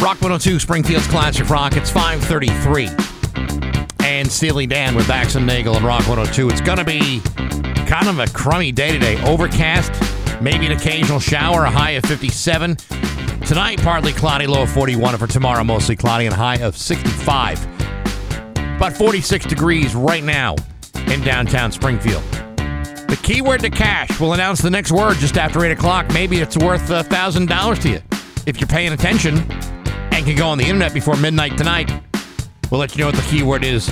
Rock 102, Springfield's Classic Rock. It's 533. And Steely Dan with Bax and Nagle and Rock 102. It's going to be kind of a crummy day today. Overcast, maybe an occasional shower, a high of 57. Tonight, partly cloudy, low of 41. And for tomorrow, mostly cloudy and high of 65. About 46 degrees right now in downtown Springfield. The keyword to cash We'll announce the next word just after 8 o'clock. Maybe it's worth a $1,000 to you. If you're paying attention can go on the internet before midnight tonight, we'll let you know what the keyword is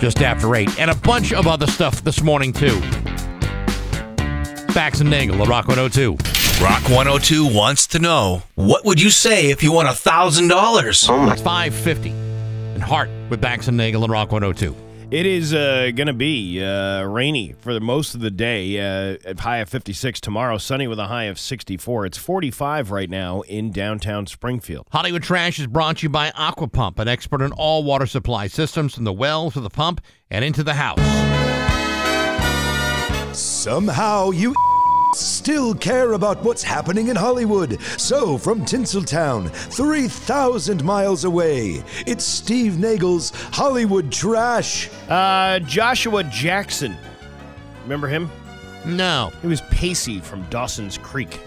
just after 8. And a bunch of other stuff this morning, too. Bax and Nagle, the Rock 102. Rock 102 wants to know what would you say if you won a thousand dollars? Oh It's 550 and Hart with Bax and Nagle and Rock 102. It is uh, going to be uh, rainy for the most of the day. Uh, at high of 56 tomorrow, sunny with a high of 64. It's 45 right now in downtown Springfield. Hollywood Trash is brought to you by Aquapump, an expert in all water supply systems from the well to the pump and into the house. Somehow you still care about what's happening in Hollywood. So, from Tinseltown, 3,000 miles away, it's Steve Nagle's Hollywood Trash. Uh, Joshua Jackson. Remember him? No. He was Pacey from Dawson's Creek.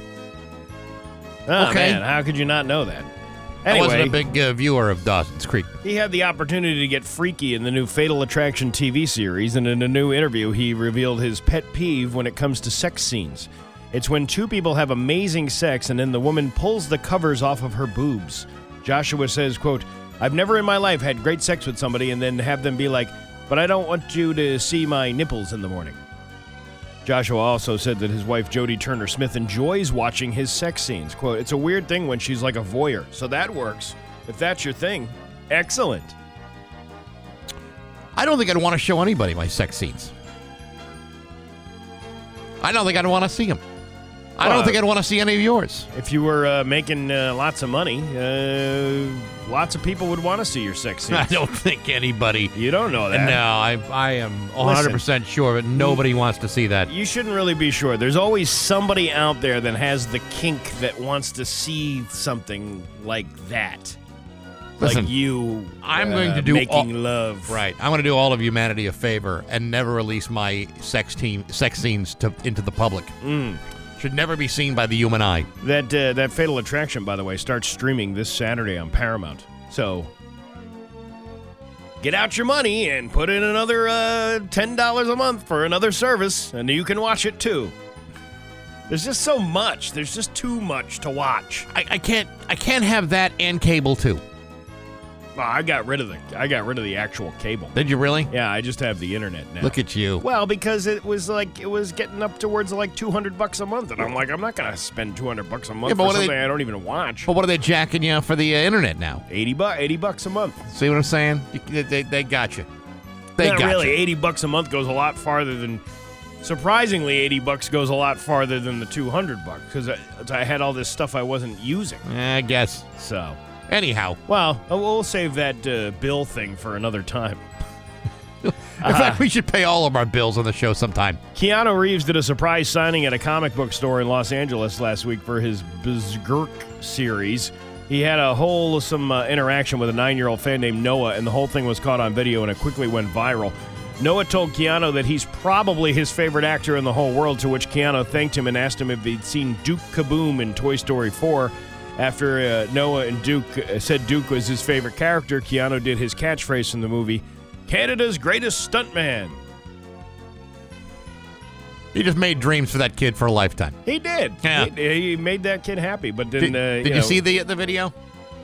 Oh, Okay. man, how could you not know that? I wasn't a big uh, viewer of Dawson's Creek. he had the opportunity to get freaky in the new Fatal Attraction TV series, and in a new interview, he revealed his pet peeve when it comes to sex scenes. It's when two people have amazing sex and then the woman pulls the covers off of her boobs. Joshua says, quote, I've never in my life had great sex with somebody and then have them be like, but I don't want you to see my nipples in the morning. Joshua also said that his wife Jodie Turner Smith enjoys watching his sex scenes. Quote, It's a weird thing when she's like a voyeur. So that works. If that's your thing, excellent. I don't think I'd want to show anybody my sex scenes. I don't think I'd want to see them. I don't think I'd want to see any of yours. If you were uh, making uh, lots of money, uh, lots of people would want to see your sex scenes. I don't think anybody. You don't know that. No, I, I am 100% sure, that nobody wants to see that. You shouldn't really be sure. There's always somebody out there that has the kink that wants to see something like that. Listen, like you I'm uh, going to do making all- love. Right. I'm going to do all of humanity a favor and never release my sex team sex scenes to into the public. Should never be seen by the human eye. That uh, that Fatal Attraction, by the way, starts streaming this Saturday on Paramount. So get out your money and put in another uh, ten dollars a month for another service, and you can watch it too. There's just so much. There's just too much to watch. I, I can't I can't have that and cable too. Well, I got rid of the I got rid of the actual cable. Did you really? Yeah, I just have the internet now. Look at you. Well, because it was like it was getting up towards like two hundred bucks a month, and I'm like, I'm not gonna spend two hundred bucks a month Yeah, but for what are they- something I don't even watch. But what are they jacking you for the uh, internet now? Eighty bucks, eighty bucks a month. See what I'm saying? You- They, they, they got you. They Not got really. you. Eighty bucks a month goes a lot farther than. Surprisingly, eighty bucks goes a lot farther than the two hundred bucks because I, I had all this stuff I wasn't using. I guess. So, Anyhow, well, uh, we'll save that uh, bill thing for another time. in fact, we should pay all of our bills on the show sometime. Keanu Reeves did a surprise signing at a comic book store in Los Angeles last week for his Berserk series. He had a wholesome uh, interaction with a nine year old fan named Noah, and the whole thing was caught on video and it quickly went viral. Noah told Keanu that he's probably his favorite actor in the whole world, to which Keanu thanked him and asked him if he'd seen Duke Kaboom in Toy Story 4. After uh, Noah and Duke uh, said Duke was his favorite character, Keanu did his catchphrase from the movie Canada's greatest stuntman. He just made dreams for that kid for a lifetime. He did. Yeah. He, he made that kid happy. But then, Did, uh, did you, see the the video?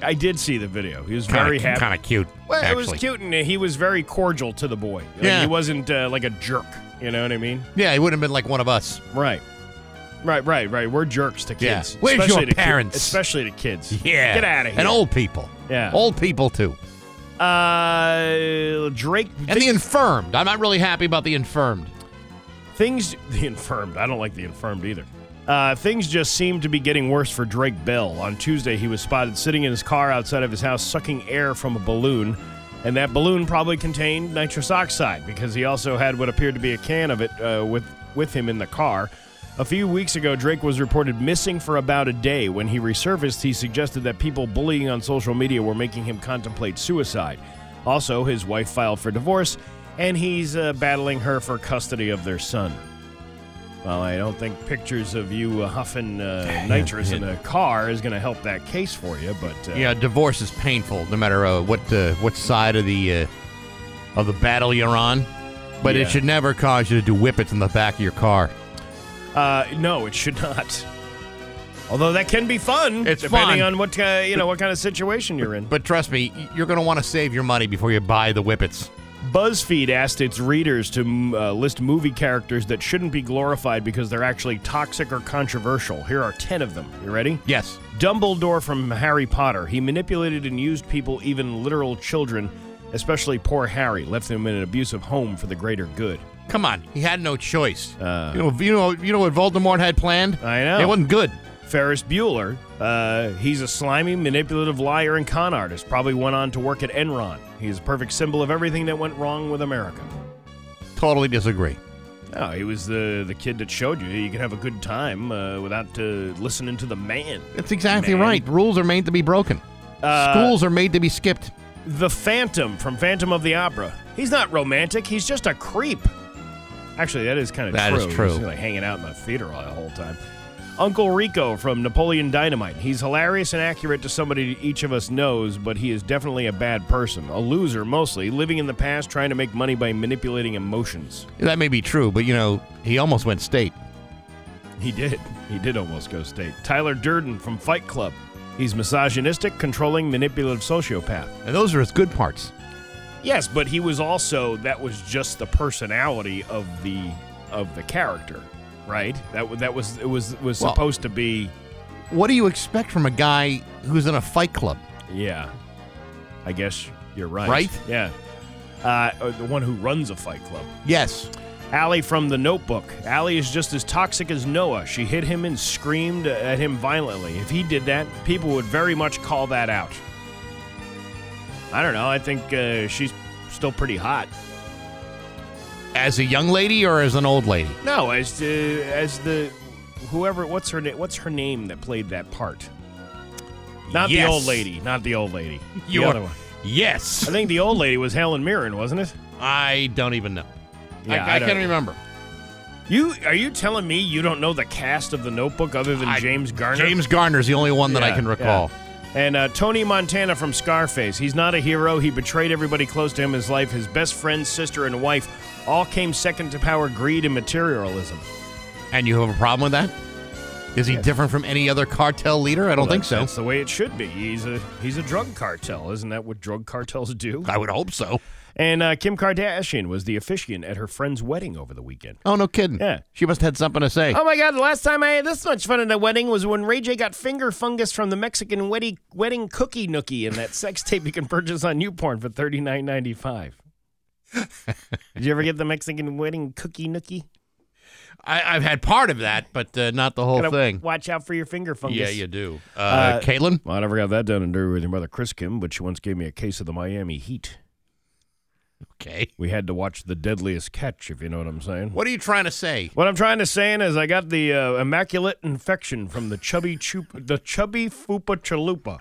I did see the video. He was very Kinda, happy. Kind of cute. well, actually. it was cute, and he was very cordial to the boy. Like, Yeah. he wasn't uh, like a jerk. You know what I mean? Yeah, he wouldn't have been like one of us. Right. Right, right, right. We're jerks to Yeah. kids. Where's especially your to ki- parents? especially to kids. Yeah. Get out of here. And old people. Yeah. Old people too. Uh, Drake. And the infirmed. I'm not really happy about the infirmed. Things the infirmed. I don't like the infirmed either. Uh, things just seem to be getting worse for Drake Bell. On Tuesday, he was spotted sitting in his car outside of his house, sucking air from a balloon, and that balloon probably contained nitrous oxide because he also had what appeared to be a can of it uh, with with him in the car. A few weeks ago, Drake was reported missing for about a day. When he resurfaced, he suggested that people bullying on social media were making him contemplate suicide. Also, his wife filed for divorce, and he's uh, battling her for custody of their son. Well, I don't think pictures of you uh, huffing uh, nitrous in a car is going to help that case for you, but uh, Yeah, divorce is painful, no matter uh, what uh, what side of the uh, of the battle you're on. But Yeah. it should never cause you to do whippets in the back of your car. Uh, no, it should not. Although that can be fun, It's depending fun. on what uh, you know what kind of situation you're in. But trust me, you're going to want to save your money before you buy the whippets. BuzzFeed asked its readers to uh, list movie characters that shouldn't be glorified because they're actually toxic or controversial. Here are 10 of them. You ready? Yes. Dumbledore from Harry Potter. He manipulated and used people, even literal children, especially poor Harry, left them in an abusive home for the greater good. Come on, he had no choice. Uh, you know, you know, you know what Voldemort had planned. I know. It wasn't good. Ferris Bueller, uh, he's a slimy, manipulative liar and con artist. Probably went on to work at Enron. He's a perfect symbol of everything that went wrong with America. Totally disagree. No, he was the the kid that showed you you can have a good time uh, without uh, listening to the man. That's exactly Man. right. Rules are made to be broken. Uh, Schools are made to be skipped. The Phantom from Phantom of the Opera. He's not romantic. He's just a creep. Actually, that is kind of That true. is true. He's like hanging out in the theater all the whole time. Uncle Rico from Napoleon Dynamite. He's hilarious and accurate to somebody each of us knows, but he is definitely a bad person. A loser, mostly, living in the past, trying to make money by manipulating emotions. That may be true, but you know, he almost went state. He did. He did almost go state. Tyler Durden from Fight Club. He's misogynistic, controlling, manipulative sociopath. And those are his good parts. Yes, but he was also that was just the personality of the of the character, right? That that was it was was Well- supposed to be What do you expect from a guy who's in a fight club? yeah. I guess you're right. Right? Yeah. Uh, the one who runs a fight club. Yes. Allie from The Notebook. Allie is just as toxic as Noah. She hit him and screamed at him violently. If he did that, people would very much call that out. I don't know. I think uh, she's still pretty hot. As a young lady or as an old lady? No, as the as the whoever what's her name what's her name that played that part? Not Yes. the old lady, not the old lady. The other one. Yes. I think the old lady was Helen Mirren, wasn't it? I don't even know. Yeah, I, I, I can't remember. You are you telling me you don't know the cast of the Notebook other than I- James Garner? James Garner's the only one that I can recall. yeah. And uh, Tony Montana from Scarface. He's not a hero. He betrayed everybody close to him in his life. His best friend, sister, and wife all came second to power greed and materialism. And you have a problem with that? Is he different from any other cartel leader? I don't think so. That's the way it should be. He's a he's a drug cartel. Isn't that what drug cartels do? I would hope so. And uh, Kim Kardashian was the officiant at her friend's wedding over the weekend. Oh, no kidding. Yeah. She must have had something to say. Oh my God! The last time I had this much fun at a wedding was when Ray J got finger fungus from the Mexican wedding wedding cookie nookie in that sex tape you can purchase on YouPorn for thirty nine ninety five. Did you ever get the Mexican wedding cookie nookie? I, I've had part of that, but uh, not the whole Gotta thing. Watch out for your finger fungus. Yeah, you do. Uh, Uh, Caitlin? Well, I never got that done and dirty with your mother, Chris Kim, but she once gave me a case of the Miami Heat. Okay. We had to watch the deadliest catch, if you know what I'm saying. What are you trying to say? What I'm trying to say is I got the uh, immaculate infection from the chubby chup, the chubby fupa chalupa.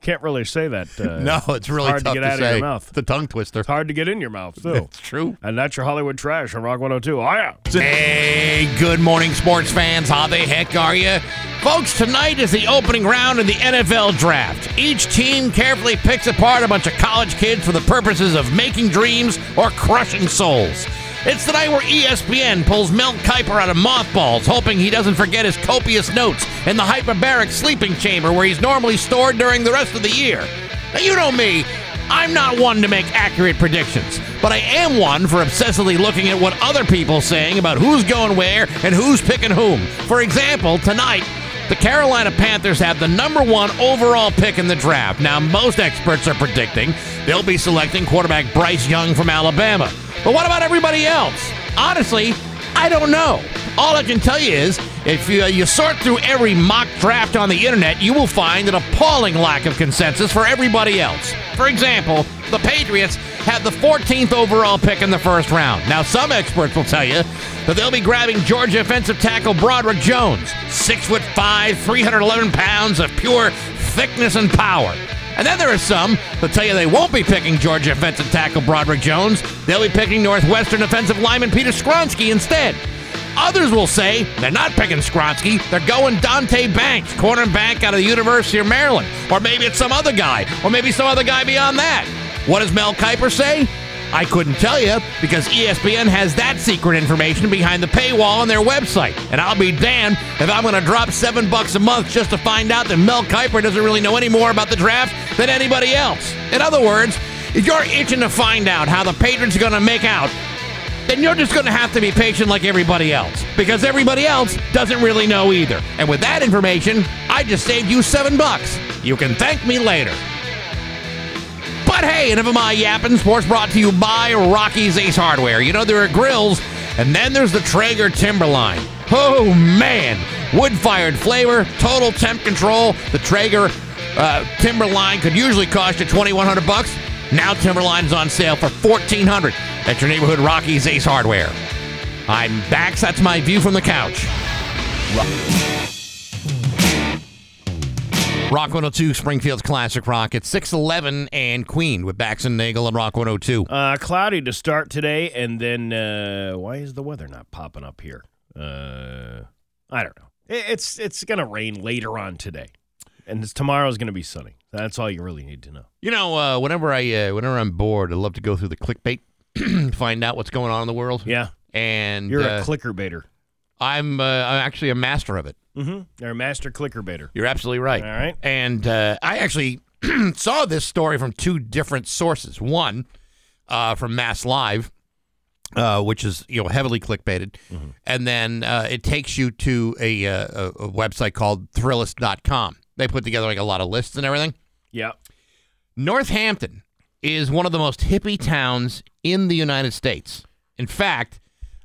Can't really say that. Uh, no, it's really hard to get out of your mouth. The tongue twister. It's hard to get in your mouth too. It's true. and that's your Hollywood trash on Rock 102. Oh yeah. Hey, good morning, sports fans. How the heck are you? Folks, tonight is the opening round of the NFL draft. Each team carefully picks apart a bunch of college kids for the purposes of making dreams or crushing souls. It's the night where ESPN pulls Mel Kiper out of mothballs, hoping he doesn't forget his copious notes in the hyperbaric sleeping chamber where he's normally stored during the rest of the year. Now, you know me. I'm not one to make accurate predictions, but I am one for obsessively looking at what other people saying about who's going where and who's picking whom. For example, tonight, the Carolina Panthers have the number one overall pick in the draft. Now, most experts are predicting they'll be selecting quarterback Bryce Young from Alabama. But what about everybody else? Honestly, I don't know. All I can tell you is, if you, uh, you sort through every mock draft on the internet, you will find an appalling lack of consensus for everybody else. For example, the Patriots had the 14th overall pick in the first round. Now, some experts will tell you that they'll be grabbing Georgia offensive tackle Broderick Jones, six foot five, 311 pounds of pure thickness and power. And then there are some that tell you they won't be picking Georgia offensive tackle Broderick Jones. They'll be picking Northwestern offensive lineman Peter Skoronski instead. Others will say they're not picking Skoronski, they're going Deonte Banks, cornerback out of the University of Maryland. Or maybe it's some other guy, or maybe some other guy beyond that. What does Mel Kiper say? I couldn't tell you because ESPN has that secret information behind the paywall on their website. And I'll be damned if I'm going to drop seven bucks a month just to find out that Mel Kiper doesn't really know any more about the draft than anybody else. In other words, if you're itching to find out how the Patriots are going to make out, then you're just going to have to be patient like everybody else because everybody else doesn't really know either. And with that information, I just saved you seven bucks. You can thank me later. But hey, enough of my yapping. Sports brought to you by Rocky's Ace Hardware. You know, there are grills, and then there's the Traeger Timberline. Oh, man. Wood fired flavor, total temp control. The Traeger uh, Timberline could usually cost you 2100 bucks. Now Timberline's on sale for 1400 at your neighborhood Rocky's Ace Hardware. I'm back. That's my view from the couch. Rock 102, Springfield's Classic Rock. It's 611 and Queen with Bax and Nagle and Rock 102. Uh, cloudy to start today, and then uh, why is the weather not popping up here? Uh, I don't know. It, it's it's gonna rain later on today, and it's, tomorrow's gonna be sunny. That's all you really need to know. You know, uh, whenever I uh, whenever I'm bored, I love to go through the clickbait, find out what's going on in the world. Yeah, And you're uh, a clicker baiter. I'm uh, I'm actually a master of it. Mm-hmm. You're a master clicker baiter. You're absolutely right. All right. And uh, I actually saw this story from two different sources. One uh, from Mass Live, uh, which is you know heavily clickbaited, and then uh, it takes you to a, uh, a, a website called Thrillist.com. They put together like a lot of lists and everything. Yeah. Northampton is one of the most hippie towns in the United States. In fact,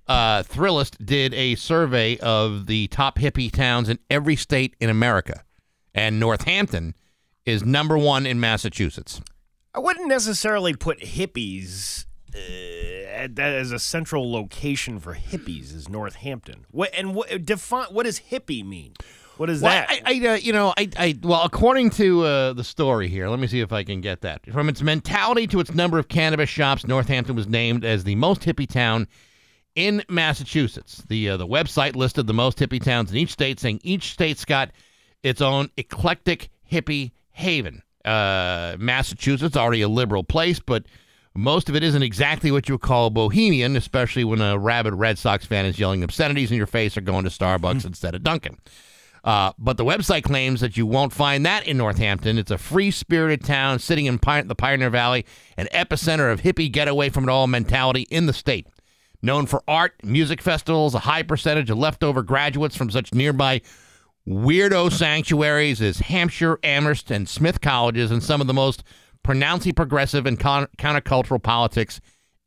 uh, Thrillist did a survey of the top hippie towns in every state in America, and Northampton is number one in Massachusetts. I wouldn't necessarily put hippies uh, as a central location for hippies is Northampton. What and what define what does hippie mean? What is Well, that? I, I uh, you know, I, I, well, according to uh, the story here, let me see if I can get that. From its mentality to its number of cannabis shops, Northampton was named as the most hippie town in Massachusetts. The uh, the website listed the most hippie towns in each state, saying each state's got its own eclectic hippie haven. Uh, Massachusetts already a liberal place, but most of it isn't exactly what you would call bohemian, especially when a rabid Red Sox fan is yelling obscenities in your face or going to Starbucks instead of Dunkin'. Uh, but the website claims that you won't find that in Northampton. It's a free spirited town sitting in Pi- the Pioneer Valley, an epicenter of hippie get away from it all mentality in the state. Known for art, music festivals, a high percentage of leftover graduates from such nearby weirdo sanctuaries as Hampshire, Amherst, and Smith colleges, and some of the most pronouncedly progressive and con- countercultural politics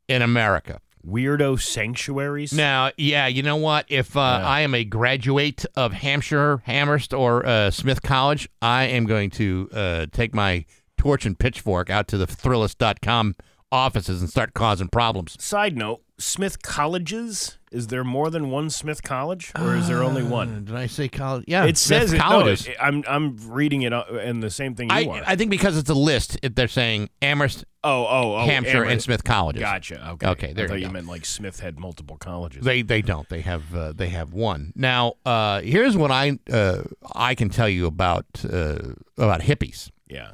in America. Weirdo sanctuaries. Now, yeah, you know what? If uh, I am a graduate of Hampshire, Amherst, or uh, Smith College, I am going to uh, take my torch and pitchfork out to the Thrillist.com offices and start causing problems. Side note: Smith colleges. Is there more than one Smith college, or is there only one? Did I say college? Yeah, It Smith says it, no, colleges. it- I'm I'm reading it uh, and the same thing you I, are. I think because it's a list, it, they're saying Amherst, oh oh oh Hampshire, Amherst. and Smith colleges. Gotcha. Okay. Okay, there I thought you you, go. meant like Smith had multiple colleges. They they don't. They have uh, they have one. Now, uh, here's what I uh, I can tell you about uh, about hippies. yeah.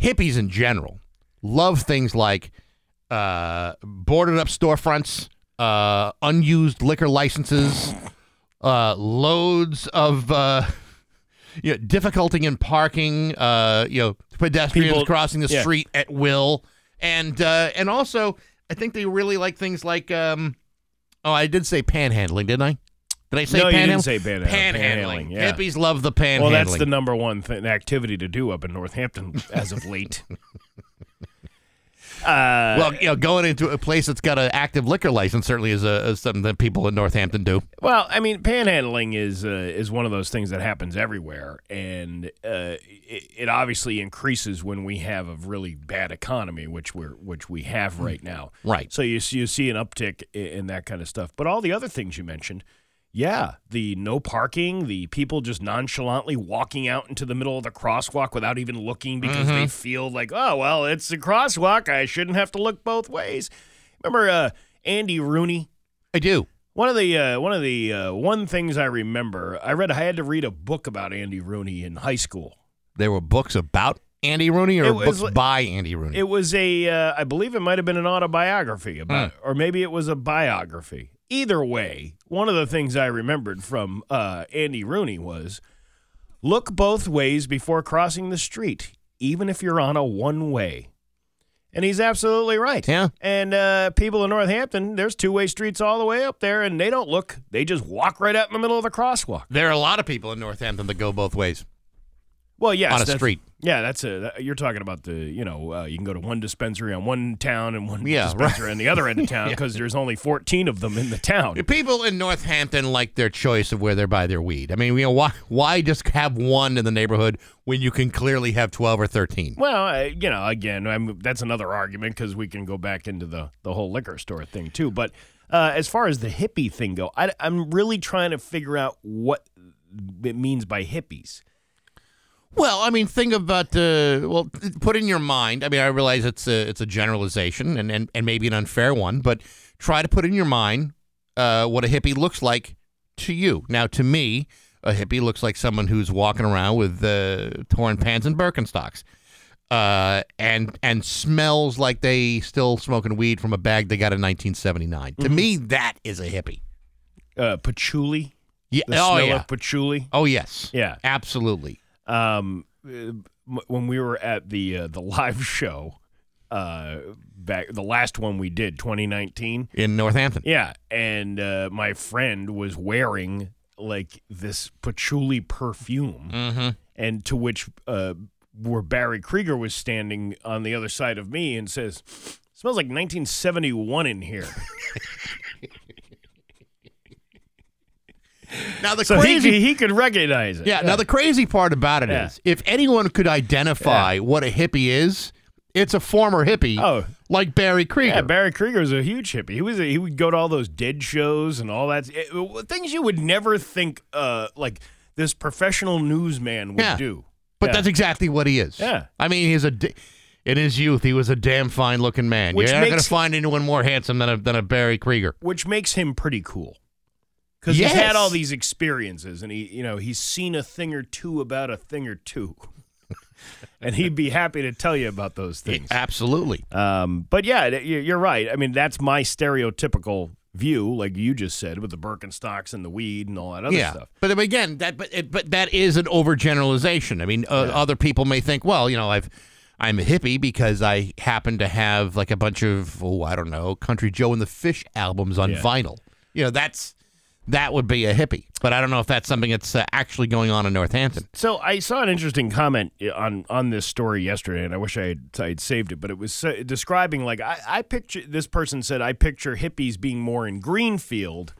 hippies in general love things like uh, boarded up storefronts, uh, unused liquor licenses, uh, loads of uh, you know, difficulty in parking, uh, you know, pedestrians People- crossing the yeah. street at will, and uh, and also I think they really like things like um, oh, I did say panhandling, didn't I? Did I say No, you didn't say panhandling. Panhandling. Panhandling, yeah. Hippies love the panhandling. Well, that's the number one th- activity to do up in Northampton as of late. well, you know, going into a place that's got an active liquor license certainly is, a, is something that people in Northampton do. Well, I mean, panhandling is uh, is one of those things that happens everywhere, and uh, it, it obviously increases when we have a really bad economy, which we're which we have right now. Right. So you see, you see an uptick in, in that kind of stuff. But all the other things you mentioned, yeah, the no parking, the people just nonchalantly walking out into the middle of the crosswalk without even looking because they feel like, oh well, it's a crosswalk, I shouldn't have to look both ways. Remember uh, Andy Rooney? I do. One of the uh, one of the uh, one things I remember, I read I had to read a book about Andy Rooney in high school. There were books about Andy Rooney or was books by Andy Rooney. It was a, uh, I believe it might have been an autobiography about, or maybe it was a biography. Either way, one of the things I remembered from uh, Andy Rooney was look both ways before crossing the street, even if you're on a one way. And he's absolutely right. Yeah. And uh, people in Northampton, there's two way streets all the way up there, and they don't look. They just walk right out in the middle of the crosswalk. there are a lot of people in Northampton that go both ways. Well, yes, On a street. Yeah, that's a. You're talking about the. You know, uh, you can go to one dispensary on one town and one Yeah, dispensary on the other end of town because there's only 14 of them in the town. People in Northampton like their choice of where they buy their weed. I mean, you know, why why just have one in the neighborhood when you can clearly have twelve or thirteen? Well, uh, you know, again, I'm, that's another argument because we can go back into the the whole liquor store thing too. But uh, as far as the hippie thing go, I, I'm really trying to figure out what it means by hippies. Well, I mean, think about uh, well, put in your mind. I mean, I realize it's a it's a generalization and and, and maybe an unfair one, but try to put in your mind uh, what a hippie looks like to you. Now, to me, a hippie looks like someone who's walking around with uh, torn pants and Birkenstocks, uh, and and smells like they still smoking weed from a bag they got in 1979. To me, that is a hippie. Uh, patchouli, Yeah. the oh smell yeah. of patchouli. Oh yes. Yeah. Absolutely. Um, uh, when we were at the uh, the live show uh, back the last one we did 2019 In Northampton. yeah and uh, my friend was wearing like this patchouli perfume Mm-hmm. and to which uh, where Barry Krieger was standing on the other side of me and says smells like 1971 in here Now the so crazy he could recognize it Yeah, Now the crazy part about it is, Yeah. if anyone could identify what a hippie is, it's a former hippie, Oh. like Barry Krieger. Yeah, Barry Krieger was a huge hippie. He was a, he would go to all those dead shows and all that it- things you would never think uh like this professional newsman would Yeah. do. but Yeah. that's exactly what he is. Yeah. I mean, he's a d- in his youth he was a damn fine looking man. Which You're not going to find anyone more handsome than a than a Barry Krieger. which makes him pretty cool. Because he's had all these experiences, and he, you know, he's seen a thing or two about a thing or two, and he'd be happy to tell you about those things. Absolutely. Um, but yeah, you- you're right. I mean, that's my stereotypical view, like you just said, with the Birkenstocks and the weed and all that other yeah, stuff. but again, that but it, but that is an overgeneralization. I mean, uh, other people may think, well, you know, I've I'm a hippie because I happen to have like a bunch of oh, I don't know, Country Joe and the Fish albums on Yeah. vinyl. You know, that's that would be a hippie. But I don't know if that's something that's uh, actually going on in Northampton. So I saw an interesting comment on on this story yesterday, and I wish I had I had saved it. But it was uh, describing like I, I picture this person said I picture hippies being more in Greenfield,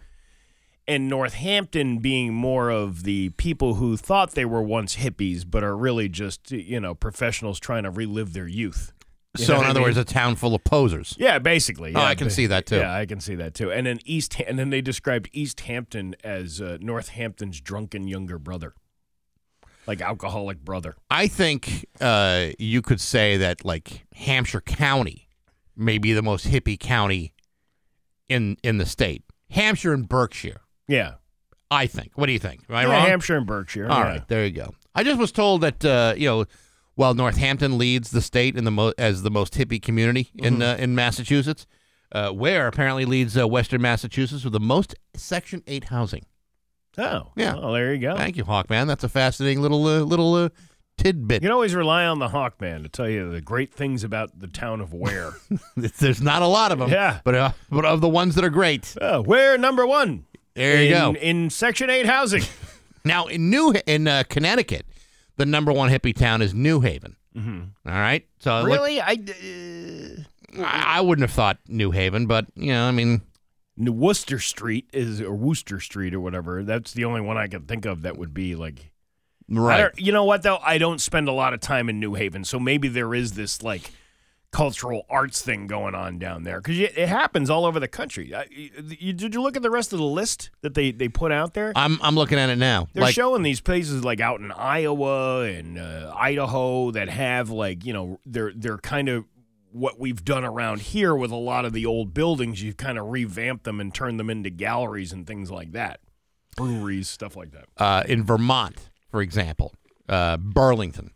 and Northampton being more of the people who thought they were once hippies, but are really just you know professionals trying to relive their youth. You so in what I other mean? words, a town full of posers. Yeah, basically. Oh, yeah, I can see that, too. Yeah, I can see that too. And then East, and then they described East Hampton as uh, Northampton's drunken younger brother, like alcoholic brother. I think uh, you could say that like Hampshire County may be the most hippie county in in the state. Hampshire and Berkshire, Yeah, I think. What do you think? Am I yeah, wrong? Hampshire and Berkshire. All yeah. right, there you go. I just was told that uh, you know, while Northampton leads the state in the mo- as the most hippie community in Mm-hmm. uh, in Massachusetts, uh, Ware apparently leads uh, Western Massachusetts with the most Section Eight housing. Oh, Yeah. Well, there you go. Thank you, Hawkman. That's a fascinating little uh, little uh, tidbit. You can always rely on the Hawkman to tell you the great things about the town of Ware. There's not a lot of them, Yeah. but uh, but of the ones that are great, uh, Ware number one. there you in, go. in Section Eight housing. Now in New in uh, Connecticut, the number one hippie town is New Haven. All right, so look, Really? I. Uh, I, I wouldn't have thought New Haven, but you know, I mean, New Worcester Street is, or Worcester Street or whatever. That's the only one I can think of that would be like. Right? you know what though? I don't spend a lot of time in New Haven, so maybe there is this like cultural arts thing going on down there because it happens all over the country. I, you, did you look at the rest of the list that they they put out there? I'm I'm looking at it now. They're like, showing these places like out in Iowa and uh, Idaho that have like you know they're they're kind of what we've done around here with a lot of the old buildings. You've kind of revamped them and turned them into galleries and things like that, breweries, stuff like that. uh, in Vermont, for example, uh, Burlington.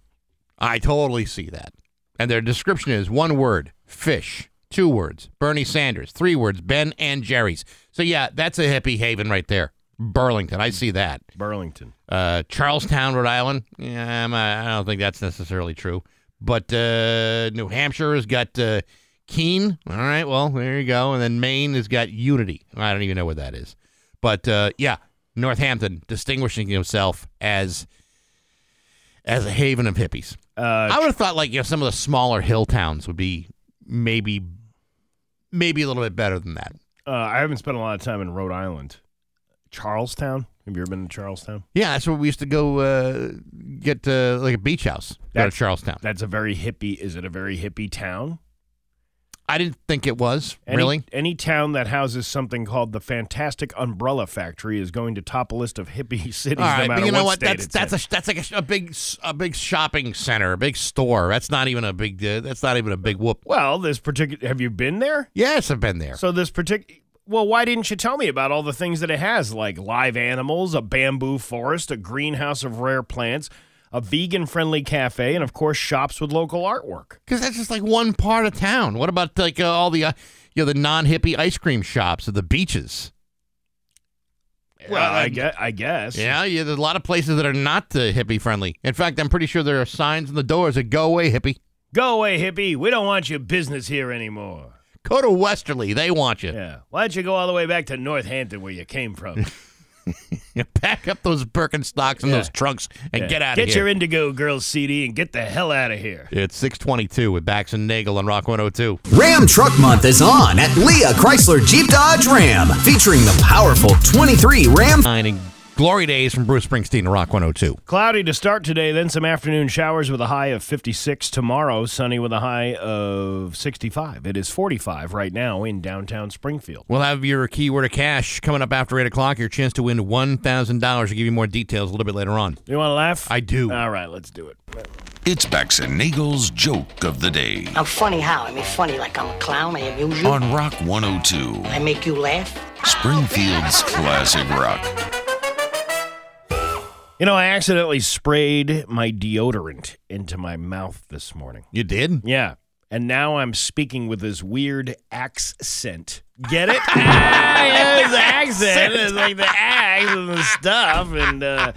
I totally see that. And their description is one word: fish. Two words: Bernie Sanders. Three words: Ben and Jerry's. So yeah, that's a hippie haven right there. Burlington, I see that. Burlington. Uh, Charlestown, Rhode Island. Yeah, I'm, uh, I don't think that's necessarily true. But uh, New Hampshire has got uh, Keene. All right, well there you go. And then Maine has got Unity. I don't even know what that is. But uh, yeah, Northampton distinguishing himself as as a haven of hippies. Uh, I would have thought like you know some of the smaller hill towns would be maybe maybe a little bit better than that. uh, I haven't spent a lot of time in Rhode Island. Charlestown. Have you ever been to Charlestown? Yeah, that's where we used to go uh, get uh, like a beach house. That's- Charlestown. That's a very hippie. Is it a very hippie town? I didn't think it was Any, really. Any town that houses something called the Fantastic Umbrella Factory is going to top a list of hippie cities All right, no but you know what? That's that's in. a that's like a, a big a big shopping center, a big store. That's not even a big. Uh, that's not even a big whoop. well, this particular. Have you been there? Yes, I've been there. So this particular. Well, why didn't you tell me about all the things that it has, like live animals, a bamboo forest, a greenhouse of rare plants, a vegan-friendly cafe, and of course shops with local artwork? Because that's just like one part of town. What about like uh, all the uh, you know the non hippie ice cream shops or the beaches? Well, I guess. I guess. Yeah, yeah. There's a lot of places that are not uh, hippie friendly. In fact, I'm pretty sure there are signs on the doors that go away hippie. Go away, hippie. We don't want your business here anymore. Go to Westerly. They want you. Yeah. Why don't you go all the way back to Northampton where you came from? You pack up those Birkenstocks and Yeah. those trunks and Yeah. get out Get of here. your Indigo Girls CD and get the hell out of here. it's 622 with Bax and Nagle on Rock 102. Ram Truck Month is on at Leah Chrysler Jeep Dodge Ram, featuring the powerful 23 Ram Nine and glory days from Bruce Springsteen and Rock 102. Cloudy to start today, then some afternoon showers with a high of 56. Tomorrow, sunny with a high of 65. It is 45 right now in downtown Springfield. We'll have your keyword of cash coming up after 8 o'clock. Your chance to win $1,000. I'll give you more details a little bit later on. You want to laugh? I do. All right, let's do it. It's Bax and Nagle's joke of the day I'm funny how? I mean, funny like I'm a clown. I amuse you. on Rock 102, I make you laugh. Springfield's classic rock. You know, I accidentally sprayed my deodorant into my mouth this morning. You did? Yeah. And now I'm speaking with this weird accent. Get it? ah, yeah, his accent. It's like the axe and the stuff. And uh,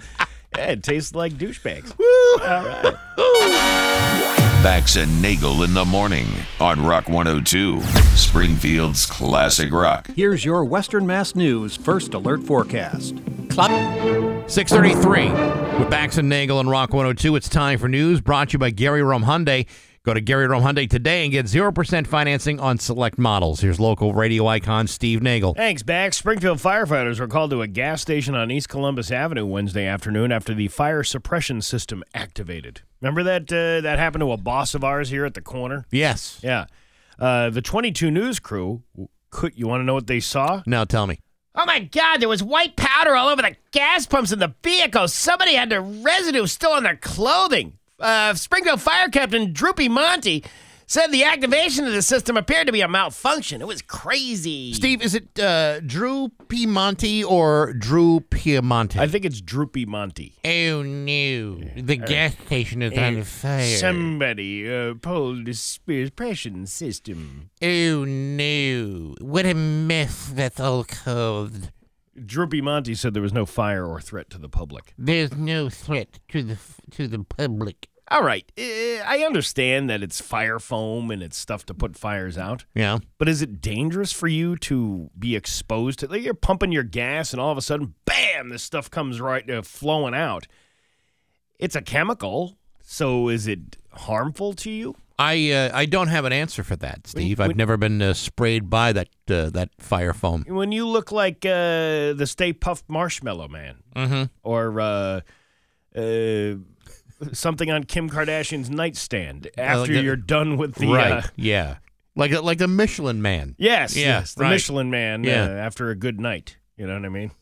yeah, it tastes like douchebags. All right. Bax and Nagle in the morning on Rock 102, Springfield's classic rock. Here's your Western Mass News first alert forecast. 633 with Bax and Nagle and Rock 102. It's time for news brought to you by Gary Rome Hyundai. Go to Gary Rome Hyundai today and get 0% financing on select models. Here's local radio icon Steve Nagle. Thanks, Bax. Springfield firefighters were called to a gas station on East Columbus Avenue Wednesday afternoon after the fire suppression system activated. Remember that uh, that happened to a boss of ours here at the corner? Yes. Yeah. Uh, the 22 News crew, could you want to know what they saw? Now tell me. Oh my God, there was white powder all over the gas pumps in the vehicle. Somebody had the residue still on their clothing. Uh, Springfield Fire Captain Droopy Monty said the activation of the system appeared to be a malfunction. It was crazy. Steve, is it uh, Drew Piemonte or Drew Piemonte? I think it's Droopy Monty. oh, no. The gas station is on fire. Somebody uh, pulled the suppression system. oh, no. What a mess that's all caused. Droopy Monty said there was no fire or threat to the public. There's no threat to the to the public. All right, uh, I understand that it's fire foam and it's stuff to put fires out. Yeah. But is it dangerous for you to be exposed to? Like you're pumping your gas, and all of a sudden, bam! This stuff comes right uh, flowing out. It's a chemical, so is it harmful to you? I uh, I don't have an answer for that, Steve. I've when- never been uh, sprayed by that uh, that fire foam. When you look like uh, the Stay Puft Marshmallow Man, Mm-hmm. or uh, uh, something on Kim Kardashian's nightstand after like the- you're done with the right? uh, yeah, like a, like a Michelin Man. yes, Yeah, yes, the right. Michelin Man Yeah. uh, after a good night. You know what I mean?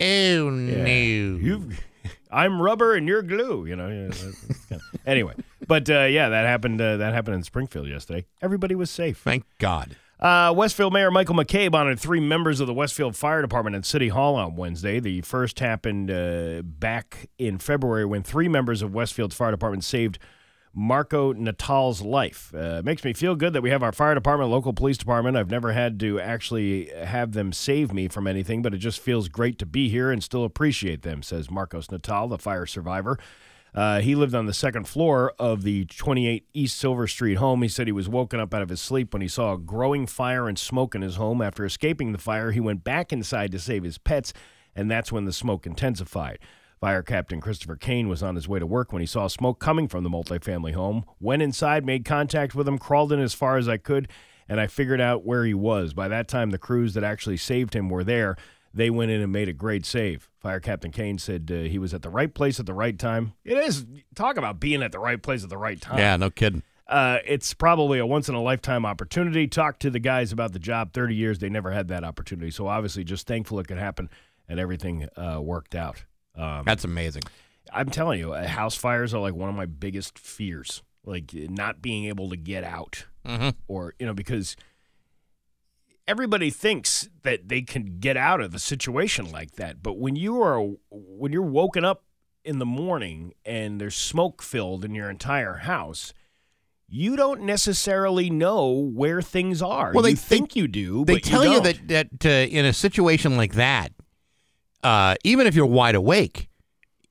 Oh no! You, I'm rubber and you're glue. You know. yeah, that's kinda- anyway, but uh, yeah, that happened. Uh, that happened in Springfield yesterday. Everybody was safe. Thank God. Uh, Westfield Mayor Michael McCabe honored three members of the Westfield Fire Department at City Hall on Wednesday. The first happened uh, back in February when three members of Westfield's fire department saved Marco Natal's life. Uh, it makes me feel good that we have our fire department, local police department. I've never had to actually have them save me from anything, but it just feels great to be here and still appreciate them, says Marcos Natal, the fire survivor. Uh, he lived on the second floor of the 28 East Silver Street home. He said he was woken up out of his sleep when he saw a growing fire and smoke in his home. After escaping the fire, he went back inside to save his pets, and that's when the smoke intensified. Fire Captain Christopher Kane was on his way to work when he saw smoke coming from the multifamily home. Went inside, made contact with him, crawled in as far as I could, and I figured out where he was. By that time, the crews that actually saved him were there. They went in and made a great save. Fire Captain Kane said uh, he was at the right place at the right time. It is talk about being at the right place at the right time. Yeah, no kidding. Uh, it's probably a once in a lifetime opportunity. Talk to the guys about the job. Thirty years, they never had that opportunity. So obviously, just thankful it could happen, and everything uh, worked out. Um, That's amazing. I'm telling you, uh, house fires are like one of my biggest fears. Like uh, not being able to get out, Mhm. or you know, because everybody thinks that they can get out of a situation like that. But when you are when you're woken up in the morning and there's smoke filled in your entire house, you don't necessarily know where things are. Well, they- you think you do. They but tell you, don't. that that uh, in a situation like that, uh, even if you're wide awake,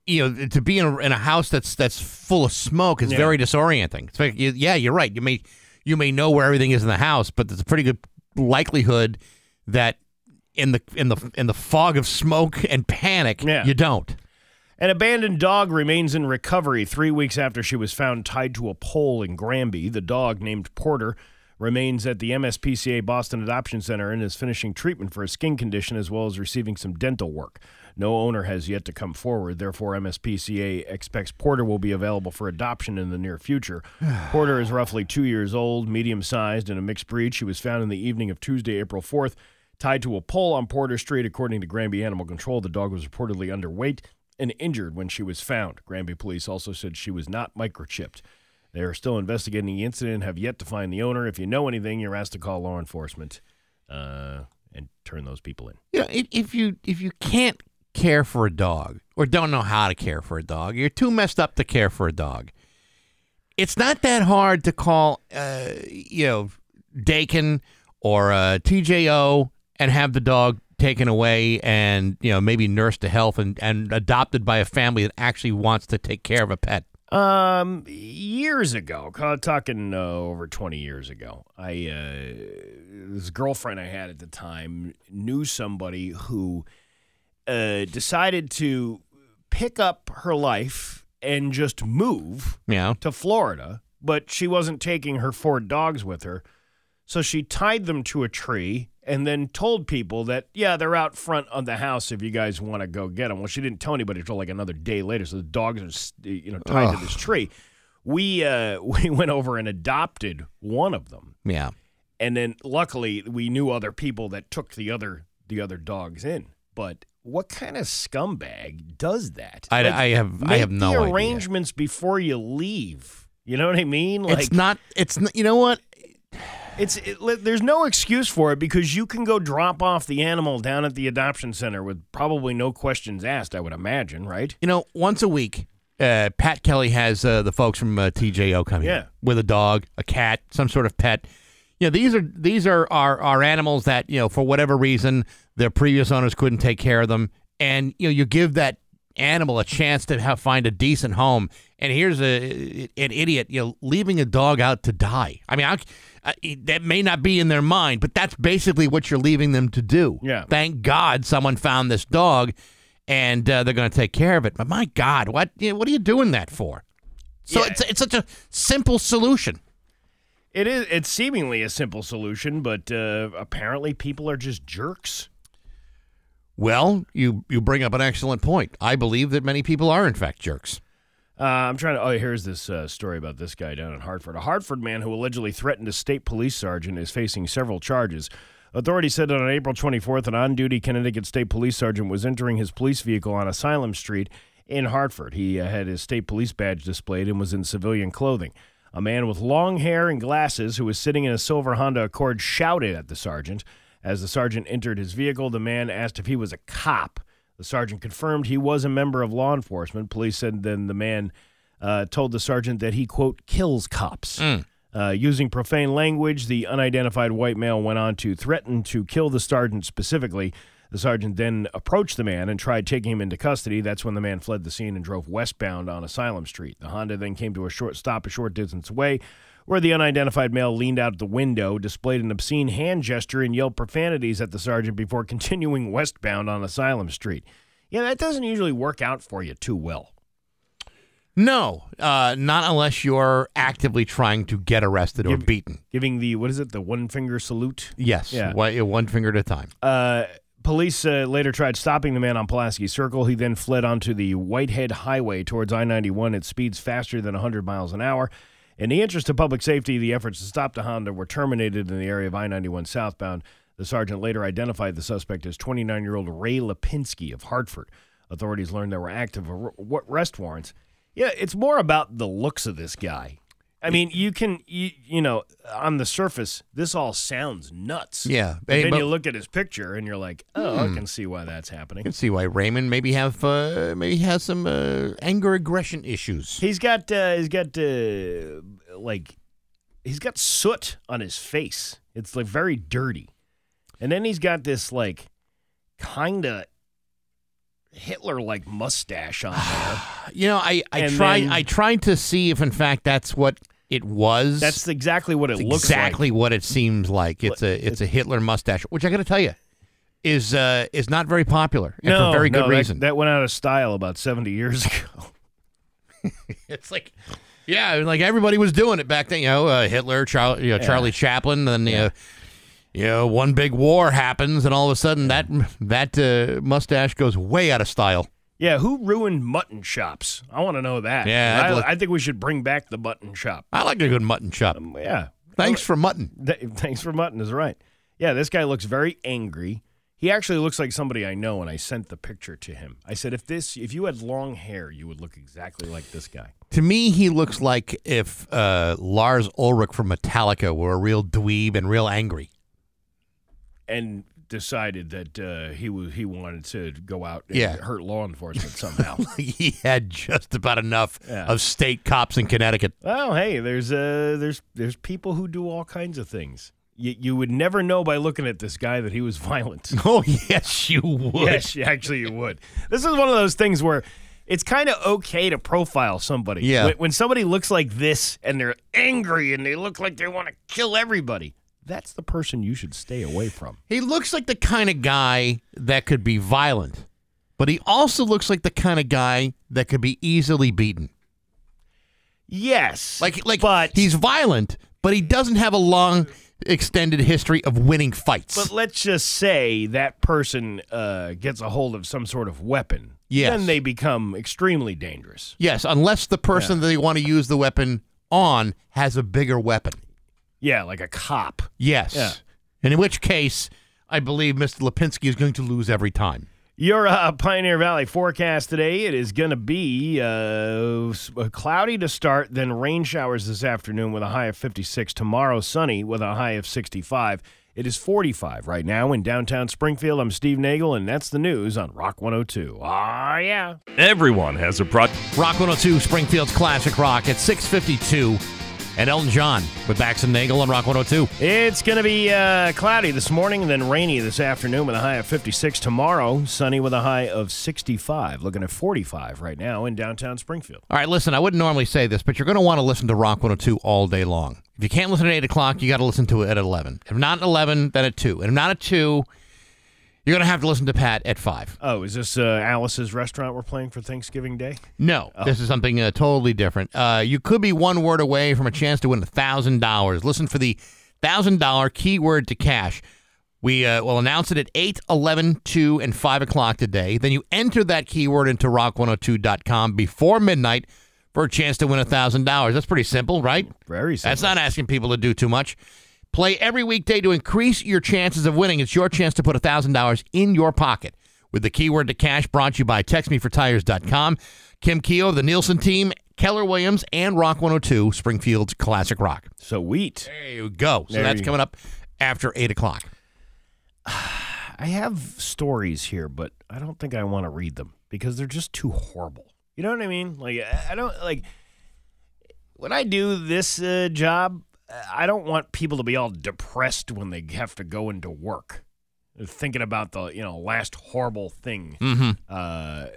you know, to be in a, in a house that's that's full of smoke is Yeah. very disorienting. It's like, yeah, you're right. You may you may know where everything is in the house, but there's a pretty good likelihood that in the in the in the fog of smoke and panic, Yeah. you don't. An abandoned dog remains in recovery three weeks after she was found tied to a pole in Granby. The dog, named Porter, remains at the MSPCA Boston Adoption Center and is finishing treatment for a skin condition as well as receiving some dental work. No owner has yet to come forward. Therefore, MSPCA expects Porter will be available for adoption in the near future. Porter is roughly two years old, medium sized, and a mixed breed. She was found in the evening of Tuesday, April 4th, tied to a pole on Porter Street. According to Granby Animal Control, the dog was reportedly underweight and injured when she was found. Granby police also said she was not microchipped. They are still investigating the incident and have yet to find the owner. If you know anything, you're asked to call law enforcement uh, and turn those people in. You know, if, if you if you can't care for a dog or don't know how to care for a dog, you're too messed up to care for a dog. It's not that hard to call, uh, you know, Dakin or uh, TJO and have the dog taken away and you know maybe nursed to health and, and adopted by a family that actually wants to take care of a pet. Um, years ago, talking uh, over twenty years ago, I uh, this girlfriend I had at the time knew somebody who uh, decided to pick up her life and just move Yeah. to Florida, but she wasn't taking her four dogs with her. So she tied them to a tree and then told people that, yeah, they're out front of the house if you guys want to go get them. Well, she didn't tell anybody until like another day later. So the dogs are, you know, tied to this tree. We uh, we went over and adopted one of them, Yeah. and then luckily we knew other people that took the other the other dogs in. But what kind of scumbag does that? I, Like, I have I have no the idea. arrangements before you leave. You know what I mean? Like it's not. It's n- you know what. it's it, there's no excuse for it because you can go drop off the animal down at the adoption center with probably no questions asked. I would imagine, right? You know, once a week, uh, Pat Kelly has uh, the folks from uh, TJO come Yeah. here with a dog, a cat, some sort of pet. You know, these are these are are, are animals that you know for whatever reason their previous owners couldn't take care of them, and you know you give that animal a chance to have find a decent home. And here's a an idiot, you know, leaving a dog out to die. I mean, I, I, that may not be in their mind, but that's basically what you're leaving them to do. Yeah. Thank God someone found this dog and uh, they're going to take care of it. But my God, what you know, what are you doing that for? So Yeah. it's it's such a simple solution. It is. It's seemingly a simple solution, but uh, apparently people are just jerks. Well, you you bring up an excellent point. I believe that many people are in fact jerks. Uh, I'm trying to. Oh, here's this uh, story about this guy down in Hartford. A Hartford man who allegedly threatened a state police sergeant is facing several charges. Authorities said that on April 24th, an on duty Connecticut State Police Sergeant was entering his police vehicle on Asylum Street in Hartford. He uh, had his state police badge displayed and was in civilian clothing. A man with long hair and glasses who was sitting in a silver Honda Accord shouted at the sergeant. As the sergeant entered his vehicle, the man asked if he was a cop. The sergeant confirmed he was a member of law enforcement. Police said then the man uh, told the sergeant that he, quote, kills cops. Uh, using profane language, the unidentified white male went on to threaten to kill the sergeant specifically. The sergeant then approached the man and tried taking him into custody. That's when the man fled the scene and drove westbound on Asylum Street. The Honda then came to a short stop a short distance away, where the unidentified male leaned out the window, displayed an obscene hand gesture, and yelled profanities at the sergeant before continuing westbound on Asylum Street. Yeah, that doesn't usually work out for you too well. No, uh, not unless you're actively trying to get arrested or Give- beaten. Giving the, what is it, the one finger salute? Yes, Yeah. one, one finger at a time. Uh, police uh, later tried stopping the man on Pulaski Circle. He then fled onto the Whitehead Highway towards I 91 at speeds faster than 100 miles an hour. In the interest of public safety, the efforts to stop the Honda were terminated in the area of I 91 southbound. The sergeant later identified the suspect as 29 year old Ray Lipinski of Hartford. Authorities learned there were active arrest warrants. Yeah, it's more about the looks of this guy. I mean, you can, you, you know, on the surface, this all sounds nuts. Yeah, But hey, then but- you look at his picture and you're like, oh, I can see why that's happening. I can see why Raymond maybe have uh, maybe has some uh, anger aggression issues. He's got, uh, he's got, uh, like, he's got soot on his face. It's like very dirty, and then he's got this like kind of Hitler-like mustache on there. You know, I I And tried then- I tried to see if in fact that's what it was. That's exactly what it It's looks exactly like. what it seems like. It's a it's a Hitler mustache, which I got to tell you is uh, is not very popular and No, for very no, good that- reason. That, went out of style about 70 years ago. it's like yeah, like everybody was doing it back then. You know, uh, Hitler, Char- you know, Charlie Chaplin, then uh, you know, one big war happens, and all of a sudden that that uh, mustache goes way out of style. Yeah, who ruined mutton shops? I want to know that. Yeah, I, I think we should bring back the mutton shop. I like a good mutton chop. Yeah. Thanks for mutton. Th- thanks for mutton is right. Yeah, this guy looks very angry. He actually looks like somebody I know, and I sent the picture to him. I said, if this, if you had long hair, you would look exactly like this guy. To me, he looks like if uh, Lars Ulrich from Metallica were a real dweeb and real angry. And decided that uh, he was he wanted to go out and Yeah. hurt law enforcement somehow. he had just about enough Yeah. of state cops in Connecticut. well, hey, there's uh, there's there's people who do all kinds of things. You, you would never know by looking at this guy that he was violent. Oh yes, you would. Yes, actually, you would. This is one of those things where it's kind of okay to profile somebody. Yeah. When, when somebody looks like this and they're angry and they look like they want to kill everybody, that's the person you should stay away from. He looks like the kind of guy that could be violent, but he also looks like the kind of guy that could be easily beaten. Yes. Like like but he's violent, but he doesn't have a long extended history of winning fights. But let's just say that person uh, gets a hold of some sort of weapon. Yes. Then they become extremely dangerous. yes, unless the person that they want to use the weapon on has a bigger weapon. Yeah, like a cop. Yes. Yeah. And in which case, I believe Mr. Lipinski is going to lose every time. Your uh, Pioneer Valley forecast today, it is going to be uh, uh, cloudy to start, then rain showers this afternoon with a high of 56. Tomorrow, sunny with a high of 65. It is 45 right now in downtown Springfield. I'm Steve Nagle, and that's the news on Rock 102. Ah, yeah. Everyone has a pro. Rock 102, Springfield's Classic Rock at 652. And Elton John with Bax and Nagle on Rock 102. It's going to be uh, cloudy this morning and then rainy this afternoon with a high of 56. Tomorrow, sunny with a high of 65. Looking at 45 right now in downtown Springfield. All right, listen, I wouldn't normally say this, but you're going to want to listen to Rock 102 all day long. If you can't listen at 8 o'clock, you got to listen to it at 11. If not at 11, then at 2. And if not at 2, You're going to have to listen to Pat at 5. Oh, is this uh, Alice's restaurant we're playing for Thanksgiving Day? No, this is something uh, totally different. Uh, you could be one word away from a chance to win $1,000. Listen for the $1,000 keyword to cash. We uh, will announce it at 8, 11, 2, and 5 o'clock today. Then you enter that keyword into rock102.com before midnight for a chance to win $1,000. That's pretty simple, right? Very simple. That's not asking people to do too much. Play every weekday to increase your chances of winning. It's your chance to put $1,000 in your pocket. With the keyword to cash brought to you by TextMeForTires.com, Kim Keogh, the Nielsen team, Keller Williams, and Rock 102, Springfield's Classic Rock. So wheat. There you go. So There that's coming up after 8 o'clock. I have stories here, but I don't think I want to read them because they're just too horrible. You know what I mean? Like I I don't like when I do this uh, job. I don't want people to be all depressed when they have to go into work, thinking about the you know last horrible thing. Mm-hmm. Uh, uh,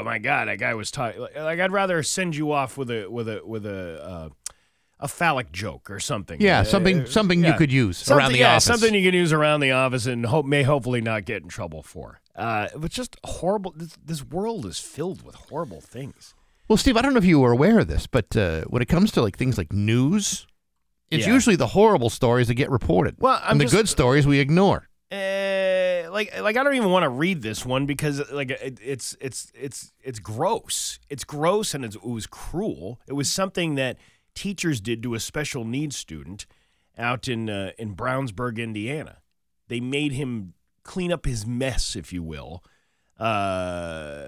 oh my God, that guy was talking. Like I'd rather send you off with a with a with a uh, a phallic joke or something. Yeah, Uh, something- uh, something you could use Something- around the yeah, office. Something you can use around the office and hope may hopefully not get in trouble for. Uh, but just horrible. This, this world is filled with horrible things. Well, Steve, I don't know if you were aware of this, but uh, when it comes to like things like news, it's Yeah. usually the horrible stories that get reported. Well, I'm and the just- good stories we ignore. Uh, like like I don't even want to read this one because like it, it's it's it's it's gross. It's gross and it's, it was cruel. It was something that teachers did to a special needs student out in uh, in Brownsburg, Indiana. They made him clean up his mess, if you will. Uh,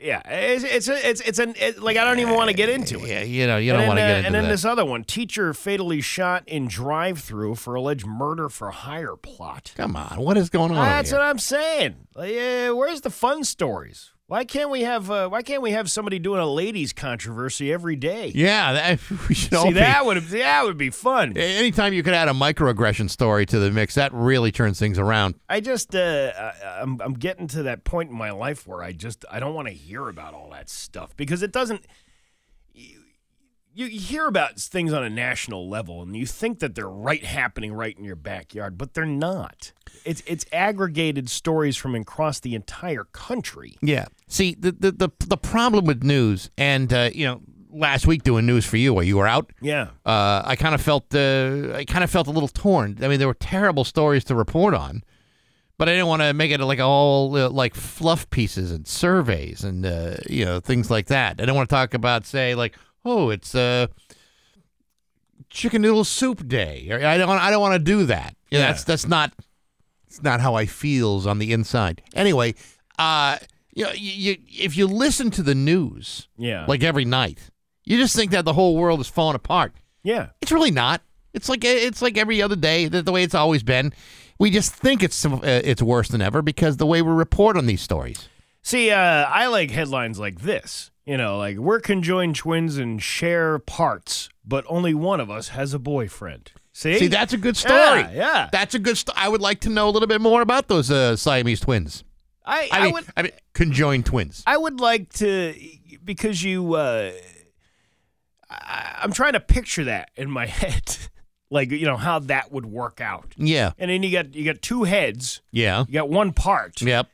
yeah, it's it's a, it's it's an it, like I don't even want to get into it. Yeah, you know, you And don't want to uh, get into And then that. this other one: teacher fatally shot in drive-through for alleged murder for hire plot. Come on, what is going on? That's here? what I'm saying. Like, uh, where's the fun stories? Why can't we have uh, Why can't we have somebody doing a ladies' controversy every day? Yeah, that, we should all See, be. that would that would be fun. Anytime you could add a microaggression story to the mix, that really turns things around. I just uh, I, I'm I'm getting to that point in my life where I just I don't want to hear about all that stuff because it doesn't. You, hear about things on a national level and you think that they're right happening right in your backyard, but they're not. It's it's aggregated stories from across the entire country. Yeah. See, the the the, the problem with news, and uh, you know, last week doing news for you, while you were out, Yeah. uh, I kind of felt uh, I kind of felt a little torn. I mean, there were terrible stories to report on, but I didn't want to make it like all uh, like fluff pieces and surveys and uh, you know things like that. I didn't want to talk about say like, oh, it's uh, chicken noodle soup day. I don't I don't want to do that. Yeah. That's that's not it's not how I feels on the inside. Anyway, uh, you know, you, you if you listen to the news Yeah. like every night, you just think that the whole world is falling apart. yeah. It's really not. It's like it's like every other day, the, the way it's always been. We just think it's uh, it's worse than ever because the way we report on these stories. See, uh, I like headlines like this. You know, like we're conjoined twins and share parts, but only one of us has a boyfriend. See, See, that's a good story. Yeah, yeah. That's a good. St- I would like to know a little bit more about those uh, Siamese twins. I, I I, mean, would, I mean, conjoined twins. I would like to, because you, uh, I, I'm trying to picture that in my head, like you know how that would work out. Yeah, And then you got you got two heads, yeah, you got one part. yep.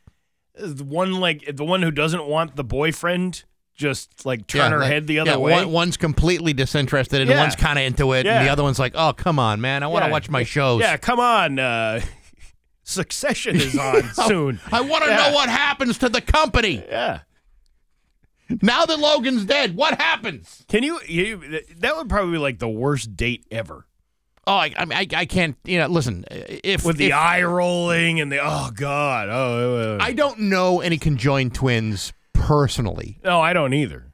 The one like the one who doesn't want the boyfriend, just like turn yeah, her like- head the other yeah, way. One, one's completely disinterested, and Yeah. one's kind of into it, and the other one's like, "Oh, come on, man! I want to watch my shows. Yeah, come on. Uh, Succession is on soon. I want to know what happens to the company Yeah. now that Logan's dead. What happens? Can you, you? That would probably be like the worst date ever. Oh, I, I, mean, I, I can't. You know, listen. If With the if- eye rolling and the oh god oh. uh, I don't know any conjoined twins personally. no, I don't either.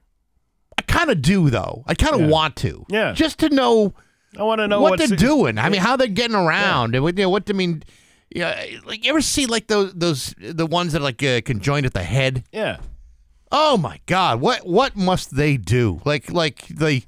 I kind of do though. I kind of Yeah. want to. Yeah. Just to know I want to know what they're doing. I mean, how they're getting around, and what, you know, what I mean. Yeah, like you ever see like those those the ones that are like uh, conjoined at the head? Yeah. Oh my God! What what must they do? Like like they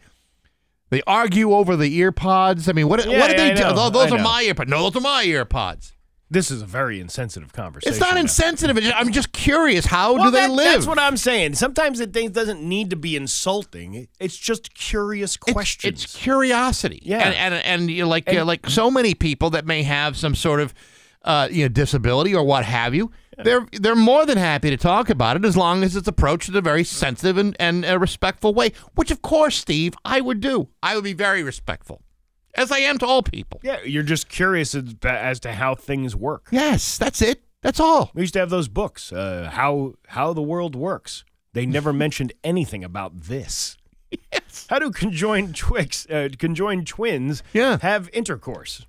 they argue over the ear pods. I mean, what Yeah, what do yeah, they do? Those are my ear pods. No, those are my ear pods. This is a very insensitive conversation. It's not now. insensitive. I'm just curious. How Well, do they that- live? That's what I'm saying. Sometimes it thing doesn't need to be insulting. It's just curious It's- questions. It's, curiosity. Yeah. and and, and you know, like uh, And- like so many people that may have some sort of uh, you know, disability or what have you, they're they're more than happy to talk about it as long as it's approached in a very sensitive and, and respectful way. Which, of course, Steve, I would do. I would be very respectful, as I am to all people. Yeah, you're just curious as, as to how things work. Yes, that's it. That's all. We used to have those books, uh, how how the world works. They never mentioned anything about this. Yes. How do conjoined twigs, uh, conjoined twins, Yeah. have intercourse?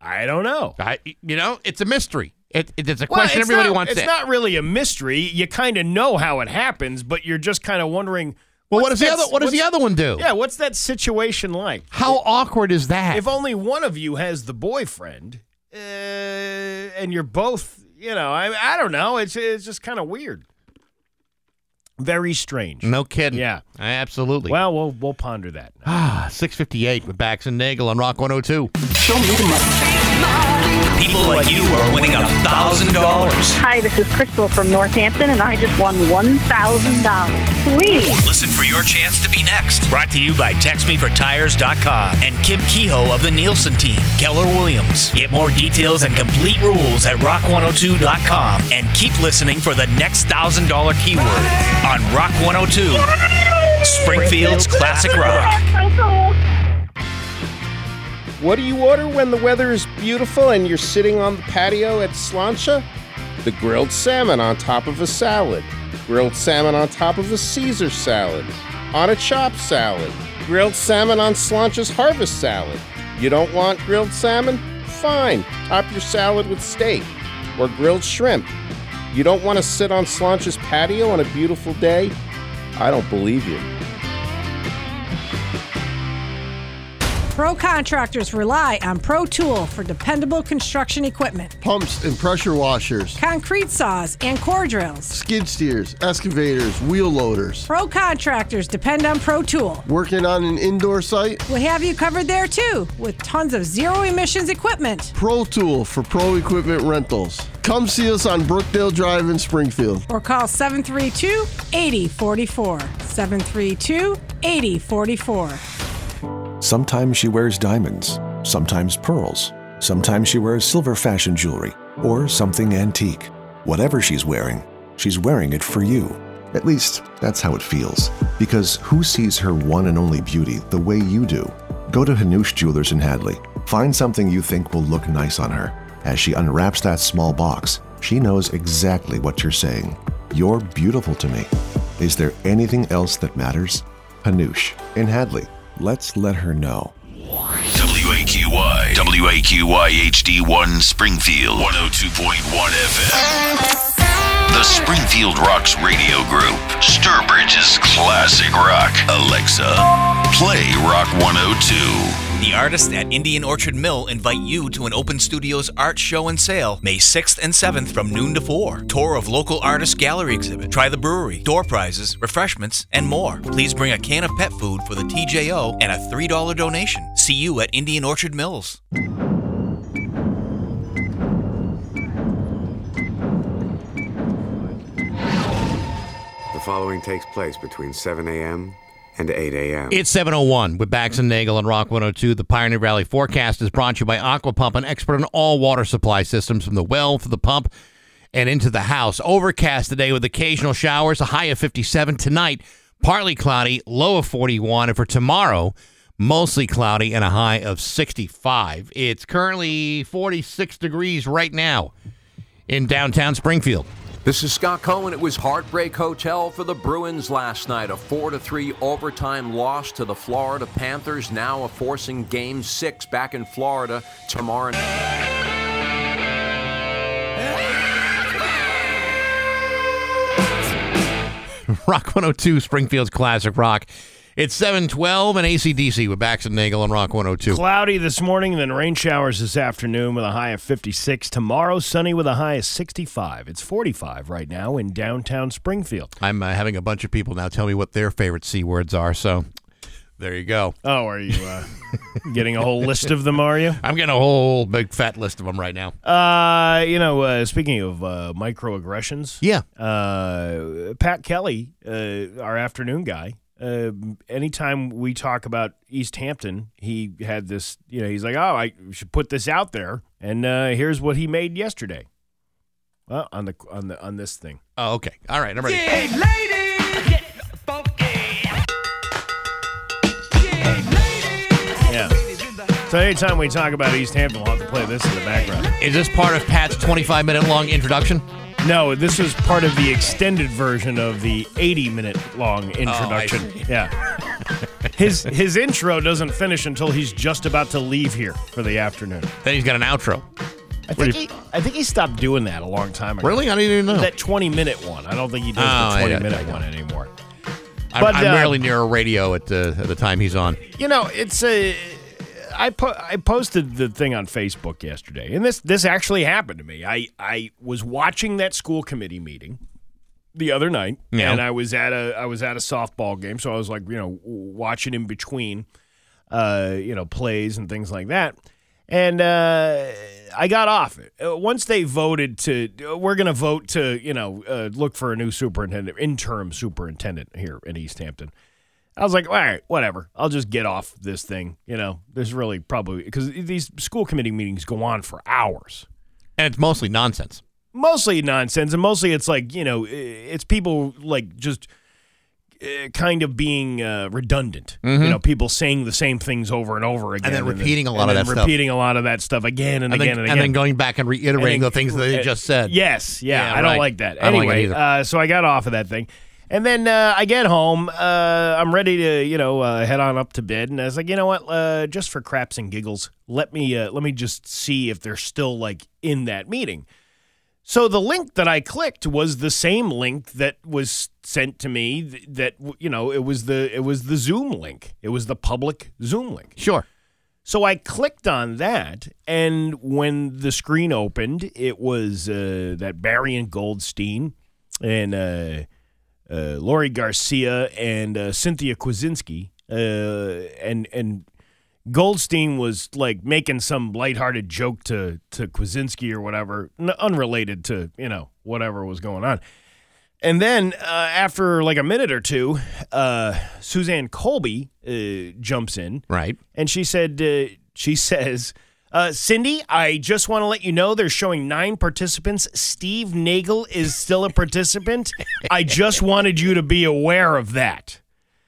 I don't know. I, you know, it's a mystery. It, it- it's a Well, question it's everybody not, wants It's to. not really a mystery. You kind of know how it happens, but you're just kind of wondering. Well, what does the other What does the other one do? Yeah, what's that situation like? How awkward is that? If only one of you has the boyfriend, uh, and you're both, you know, I I don't know. It's it's just kind of weird. Very strange. no kidding. Yeah. absolutely. Well, we'll we'll ponder that. ah, six fifty eight with Bax and Nagle on Rock one hundred two. People like you are winning a thousand dollars. Hi, this is Crystal from Northampton, and I just won $1,000. Sweet. Listen for your chance to be next. Brought to you by TextMeForTires.com and Kim Kehoe of the Nielsen team, Keller Williams. Get more details and complete rules at Rock102.com and keep listening for the next thousand dollar keyword on Rock 102, Springfield's Classic Rock. What do you order when the weather is beautiful and you're sitting on the patio at Slancha? The grilled salmon on top of a salad, grilled salmon on top of a Caesar salad, on a chopped salad, grilled salmon on Slancha's harvest salad. You don't want grilled salmon? Fine, top your salad with steak or grilled shrimp. You don't want to sit on Slancha's patio on a beautiful day? I don't believe you. Pro contractors rely on Pro Tool for dependable construction equipment. Pumps and pressure washers, Concrete saws and core drills. skid steers, excavators, wheel loaders. Pro contractors depend on Pro Tool. Working on an indoor site? We have you covered there too, with tons of zero emissions equipment. Pro Tool for pro equipment rentals. Come see us on Brookdale Drive in Springfield. Or call 732 8044. 732 8044. Sometimes she wears diamonds, sometimes pearls, sometimes she wears silver fashion jewelry, or something antique. Whatever she's wearing, she's wearing it for you. At least, that's how it feels. Because who sees her one and only beauty the way you do? Go to Hannoush Jewelers in Hadley. Find something you think will look nice on her. As she unwraps that small box, she knows exactly what you're saying. You're beautiful to me. Is there anything else that matters? Hannoush in Hadley. Let's let her know. WAQY, WAQY HD1 Springfield, 102.1 FM. The Springfield Rocks Radio Group, Sturbridge's classic rock. Alexa, play Rock 102. The artists at Indian Orchard Mill invite you to an Open Studios art show and sale May 6th and 7th from noon to 4. Tour of local artist gallery exhibit, try the brewery, door prizes, refreshments, and more. Please bring a can of pet food for the TJO and a $3 donation. See you at Indian Orchard Mills. The following takes place between 7 a.m. and 8 a.m. It's 701 with Bax and Nagle on Rock 102. The Pioneer Valley forecast is brought to you by Aqua Pump, an expert in all water supply systems from the well to the pump and into the house. Overcast today with occasional showers, a high of 57. Tonight, partly cloudy, low of 41. And for tomorrow, mostly cloudy and a high of 65. It's currently 46 degrees right now in downtown Springfield. This is Scott Cohen. It was Heartbreak Hotel for the Bruins last night. A 4 3 overtime loss to the Florida Panthers, now a forcing game six back in Florida tomorrow. Night. Rock 102, Springfield's classic rock. It's 712 and ACDC with Bax and Nagle on Rock 102. Cloudy this morning, then rain showers this afternoon with a high of 56. Tomorrow, sunny with a high of 65. It's 45 right now in downtown Springfield. I'm uh, having a bunch of people now tell me what their favorite C words are, so there you go. Oh, are you uh, getting a whole list of them, are you? I'm getting a whole big fat list of them right now. Uh, you know, uh, speaking of uh, microaggressions, Yeah. uh, Pat Kelly, uh, our afternoon guy, uh, anytime we talk about East Hampton, he had this. You know, he's like, "Oh, I should put this out there," and uh, here's what he made yesterday. Well, on the on the on this thing. Oh, okay. All right, I'm ready. Yeah. So anytime we talk about East Hampton, we'll have to play this in the background. Is this part of Pat's 25 minute long introduction? No, this is part of the extended version of the 80 minute long Oh, introduction. see. yeah. His his intro doesn't finish until he's just about to leave here for the afternoon. Then he's got an outro. I think he I think he stopped doing that a long time ago. Really? I didn't even know. That 20 minute one. I don't think he does Oh, the 20 I- minute I- one anymore. I'm, But, I'm uh, rarely near a radio at, uh, at the time he's on. You know, it's a. I po- I posted the thing on Facebook yesterday, and this this actually happened to me. I I was watching that school committee meeting the other night, Yeah. and I was at a I was at a softball game, so I was like, you know, watching in between, uh, you know, plays and things like that. And uh, I got off it Uh, once they voted to. We're going to vote to, you know, uh, look for a new superintendent, interim superintendent here in East Hampton. I was like, all right, whatever. I'll just get off this thing. You know, there's really probably because these school committee meetings go on for hours. And it's mostly nonsense. Mostly nonsense, and mostly it's like you know, it's people like just uh, kind of being uh, redundant. Mhm. You know, people saying the same things over and over again, and then repeating a lot and of then that stuff. repeating a lot of that stuff again and, And, again then, and again, and then going back and reiterating And the things that they uh, just said. Yes, yeah, Yeah, I don't right. like that. I don't like it Anyway, either. uh, so I got off of that thing, and then uh, I get home. Uh, I'm ready to, you know, uh, head on up to bed, and I was like, you know what? Uh, just for craps and giggles, let me uh, let me just see if they're still like in that meeting. So the link that I clicked was the same link that was sent to me. th- That you know, it was the it was the Zoom link. It was the public Zoom link. Sure. So I clicked on that, and when the screen opened, it was uh, that Barry and Goldstein and uh, Lori Garcia and uh, Cynthia Kwasinski, uh, and and Goldstein was like making some lighthearted joke to to Kwasinski or whatever, n- unrelated to you know whatever was going on. And then uh, after like a minute or two, uh, Suzanne Colby uh, jumps in, Right. and she said, uh, she says, uh, Cindy, I just want to let you know they're showing nine participants. Steve Nagle is still a participant. I just wanted you to be aware of that.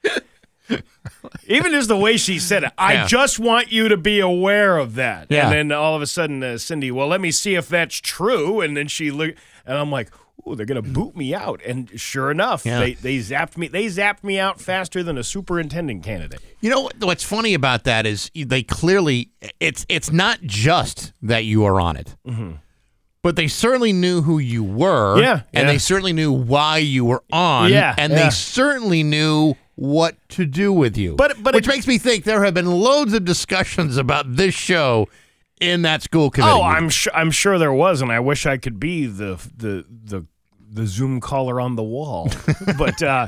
Even just the way she said it, I Yeah. just want you to be aware of that. Yeah. And then all of a sudden, uh, Cindy, well, let me see if that's true. And then she looked, and I'm like, oh, they're gonna boot me out. And sure enough, Yeah. they they zapped me. They zapped me out faster than a superintendent candidate. You know what's funny about that is they clearly it's it's not just that you are on it, mm-hmm. but they certainly knew who you were, Yeah, and yeah. they certainly knew why you were on, Yeah, and yeah. they certainly knew what to do with you. But- but which it- makes me think there have been loads of discussions about this show in that school committee. Oh, I'm sure. I'm sure there was, and I wish I could be the the the the Zoom caller on the wall. but uh,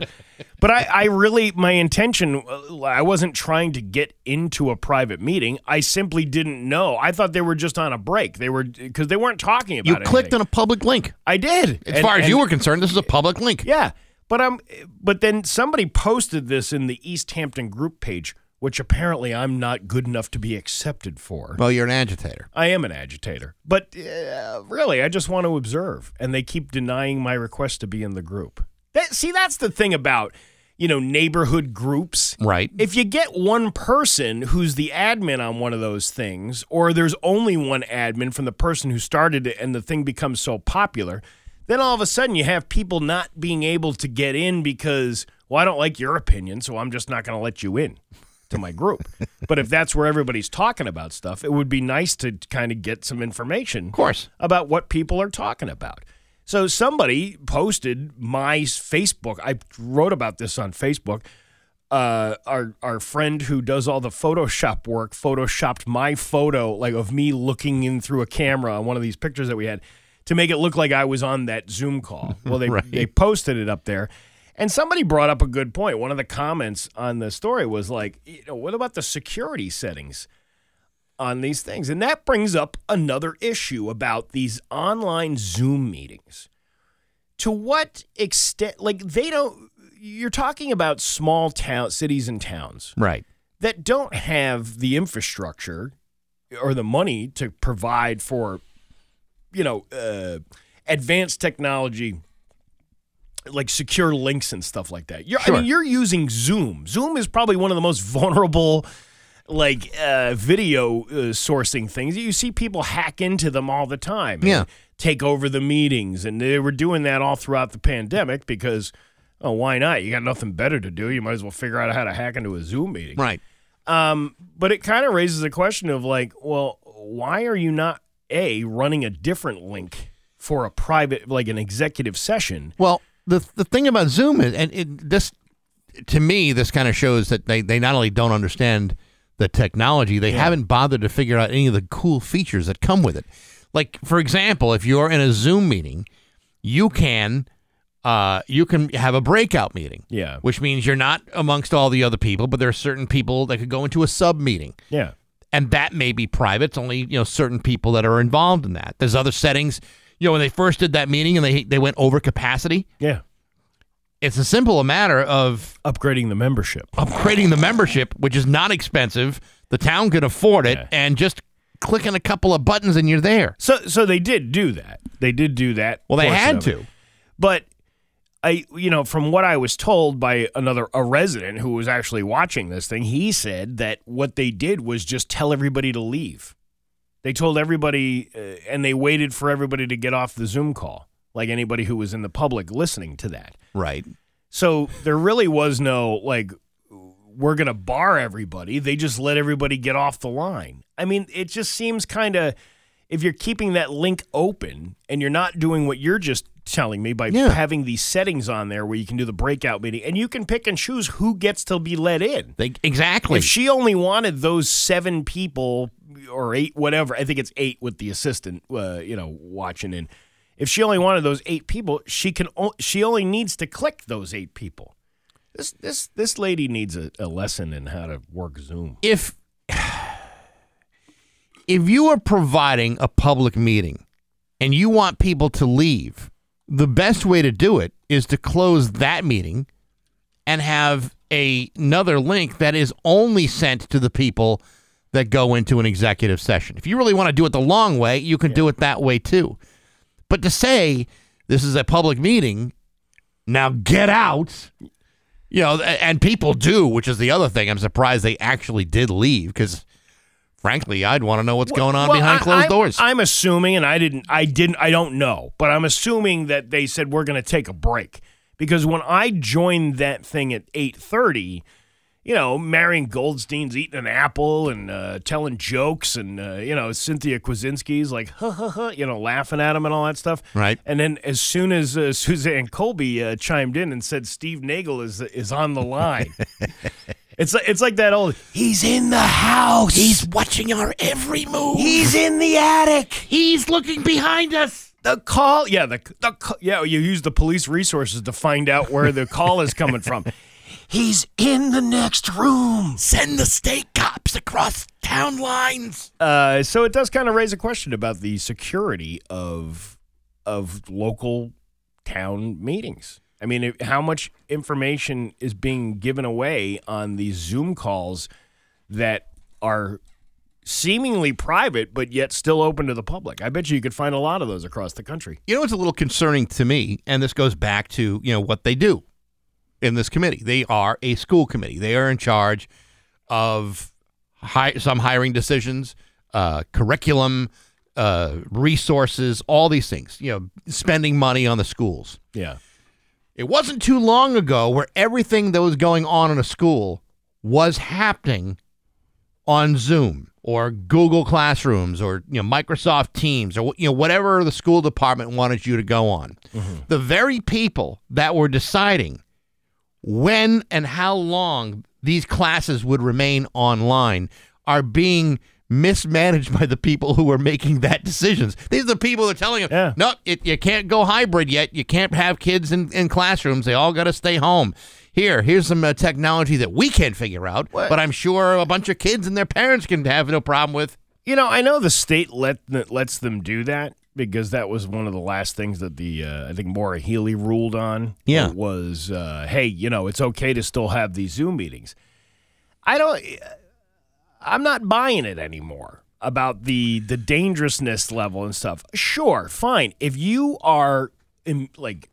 but I, I really my intention. uh, I wasn't trying to get into a private meeting. I simply didn't know. I thought they were just on a break. They were because they weren't talking about. you clicked anything. on a public link. I did. As And- far as and- you were concerned, this is a public link. Yeah, but um, but then somebody posted this in the East Hampton group page, which apparently I'm not good enough to be accepted for. Well, you're an agitator. I am an agitator, but uh, really, I just want to observe, and they keep denying my request to be in the group. That, see, that's the thing about you know neighborhood groups. Right. If you get one person who's the admin on one of those things, or there's only one admin from the person who started it, and the thing becomes so popular, then all of a sudden you have people not being able to get in because, well, I don't like your opinion, so I'm just not going to let you in to my group. but if that's where everybody's talking about stuff, it would be nice to kind of get some information, of course, about what people are talking about. So somebody posted my Facebook. I wrote about this on Facebook. Uh, our our friend who does all the Photoshop work photoshopped my photo, like of me looking in through a camera on one of these pictures that we had, to make it look like I was on that Zoom call. Well, they Right. they posted it up there, and somebody brought up a good point. One of the comments on the story was like, you know, what about the security settings? on these things. And that brings up another issue about these online Zoom meetings. To what extent, like, they don't, you're talking about small town cities and towns Right. that don't have the infrastructure or the money to provide for, you know, uh, advanced technology like secure links and stuff like that. You're, I mean, you're using Zoom. Zoom is probably one of the most vulnerable, like uh, video uh, sourcing things. You see people hack into them all the time. and Yeah. take over the meetings, and they were doing that all throughout the pandemic because, oh, why not? You got nothing better to do. You might as well figure out how to hack into a Zoom meeting. Right. Um, but it kind of raises the question of like, well, why are you not a running a different link for a private, like an executive session? Well, the the thing about Zoom is, and it, this to me, this kind of shows that they they not only don't understand the technology, they haven't bothered to figure out any of the cool features that come with it. Like, for example, if you're in a Zoom meeting, you can. Uh, you can have a breakout meeting. Yeah. Which means you're not amongst all the other people, but there are certain people that could go into a sub meeting. Yeah. And that may be private. It's only, you know, certain people that are involved in that. There's other settings. You know, when they first did that meeting and they they went over capacity, Yeah. it's a simple a matter of Upgrading the membership. upgrading the membership, which is not expensive. The town can afford it, and just clicking a couple of buttons and you're there. So, so they did do that. They did do that. Well, they had to. But I, you know, from what I was told by another a resident who was actually watching this thing, he said that what they did was just tell everybody to leave. They told everybody, uh, and they waited for everybody to get off the Zoom call, like anybody who was in the public listening to that. Right. So there really was no like we're going to bar everybody. They just let everybody get off the line. I mean, it just seems kind of if you're keeping that link open and you're not doing what you're just telling me by Yeah. having these settings on there where you can do the breakout meeting and you can pick and choose who gets to be let in. They, exactly. If she only wanted those seven people or eight, whatever, I think it's eight with the assistant, uh, you know, watching in. If she only wanted those eight people, she can. O- she only needs to click those eight people. This this this lady needs a, a lesson in how to work Zoom. if if you are providing a public meeting and you want people to leave, the best way to do it is to close that meeting and have a, another link that is only sent to the people that go into an executive session. If you really want to do it the long way, you can do it that way too. But to say this is a public meeting, now get out, you know, and people do, which is the other thing. I'm surprised they actually did leave because, frankly, I'd want to know what's going on Well, behind I- closed I'm- doors. I'm assuming, and I didn't, I didn't, I don't know, but I'm assuming that they said we're going to take a break because when I joined that thing at eight thirty, you know, Marin Goldstein's eating an apple and uh, telling jokes, and uh, you know, Cynthia Kwasinski's like, huh, huh, huh, you know, laughing at him and all that stuff. Right. And then as soon as uh, Suzanne Colby uh, chimed in and said Steve Nagle is is on the line. It's like it's like that old. He's in the house. He's watching our every move. He's in the attic. He's looking behind us. The call, yeah, the the yeah. You use the police resources to find out where the call is coming from. He's in the next room. Send the state cops across town lines. Uh, so it does kind of raise a question about the security of of local town meetings. I mean, it- how much information is being given away on these Zoom calls that are seemingly private but yet still open to the public? I bet you you could find a lot of those across the country. You know what's a little concerning to me, and this goes back to you know what they do in this committee. They are a school committee. They are in charge of hi- some hiring decisions, uh, curriculum, uh, resources, all these things. You know, spending money on the schools. Yeah. It wasn't too long ago where everything that was going on in a school was happening on Zoom or Google Classrooms or you know Microsoft Teams or you know whatever the school department wanted you to go on. The very people that were deciding when and how long these classes would remain online are being mismanaged by the people who are making that decisions. These are the people that are telling them, no, it, you can't go hybrid yet. You can't have kids in, in classrooms. They all got to stay home. Here, here's some uh, technology that we can't figure out, but I'm sure a bunch of kids and their parents can have no problem with. You know, I know the state let lets them do that, because that was one of the last things that the uh, I think Maura Healey ruled on. Yeah. was uh, hey, you know, it's okay to still have these Zoom meetings. I don't. I'm not buying it anymore about the the dangerousness level and stuff. Sure, fine. If you are im- like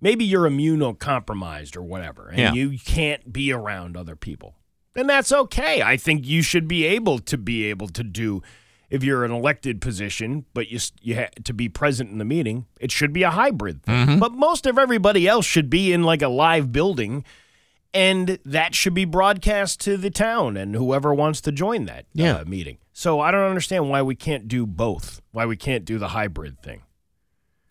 maybe you're immunocompromised or whatever, and Yeah. you can't be around other people, then that's okay. I think you should be able to be able to do. If you're an elected position, but you you ha- to be present in the meeting, it should be a hybrid thing. But most of everybody else should be in like a live building, and that should be broadcast to the town and whoever wants to join that Yeah. uh, meeting. So I don't understand why we can't do both. Why we can't do the hybrid thing.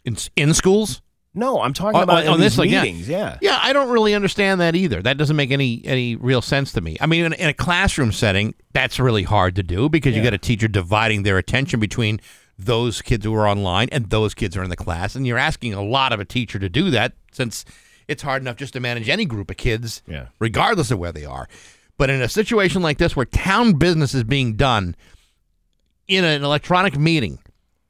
In, in schools? No, I'm talking Oh, about in this, like, yeah. meetings. Yeah. Yeah, I don't really understand that either. That doesn't make any any real sense to me. I mean, in, in a classroom setting, that's really hard to do because you Yeah. got a teacher dividing their attention between those kids who are online and those kids who are in the class, and you're asking a lot of a teacher to do that since it's hard enough just to manage any group of kids, Yeah. regardless of where they are. But in a situation like this, where town business is being done in an electronic meeting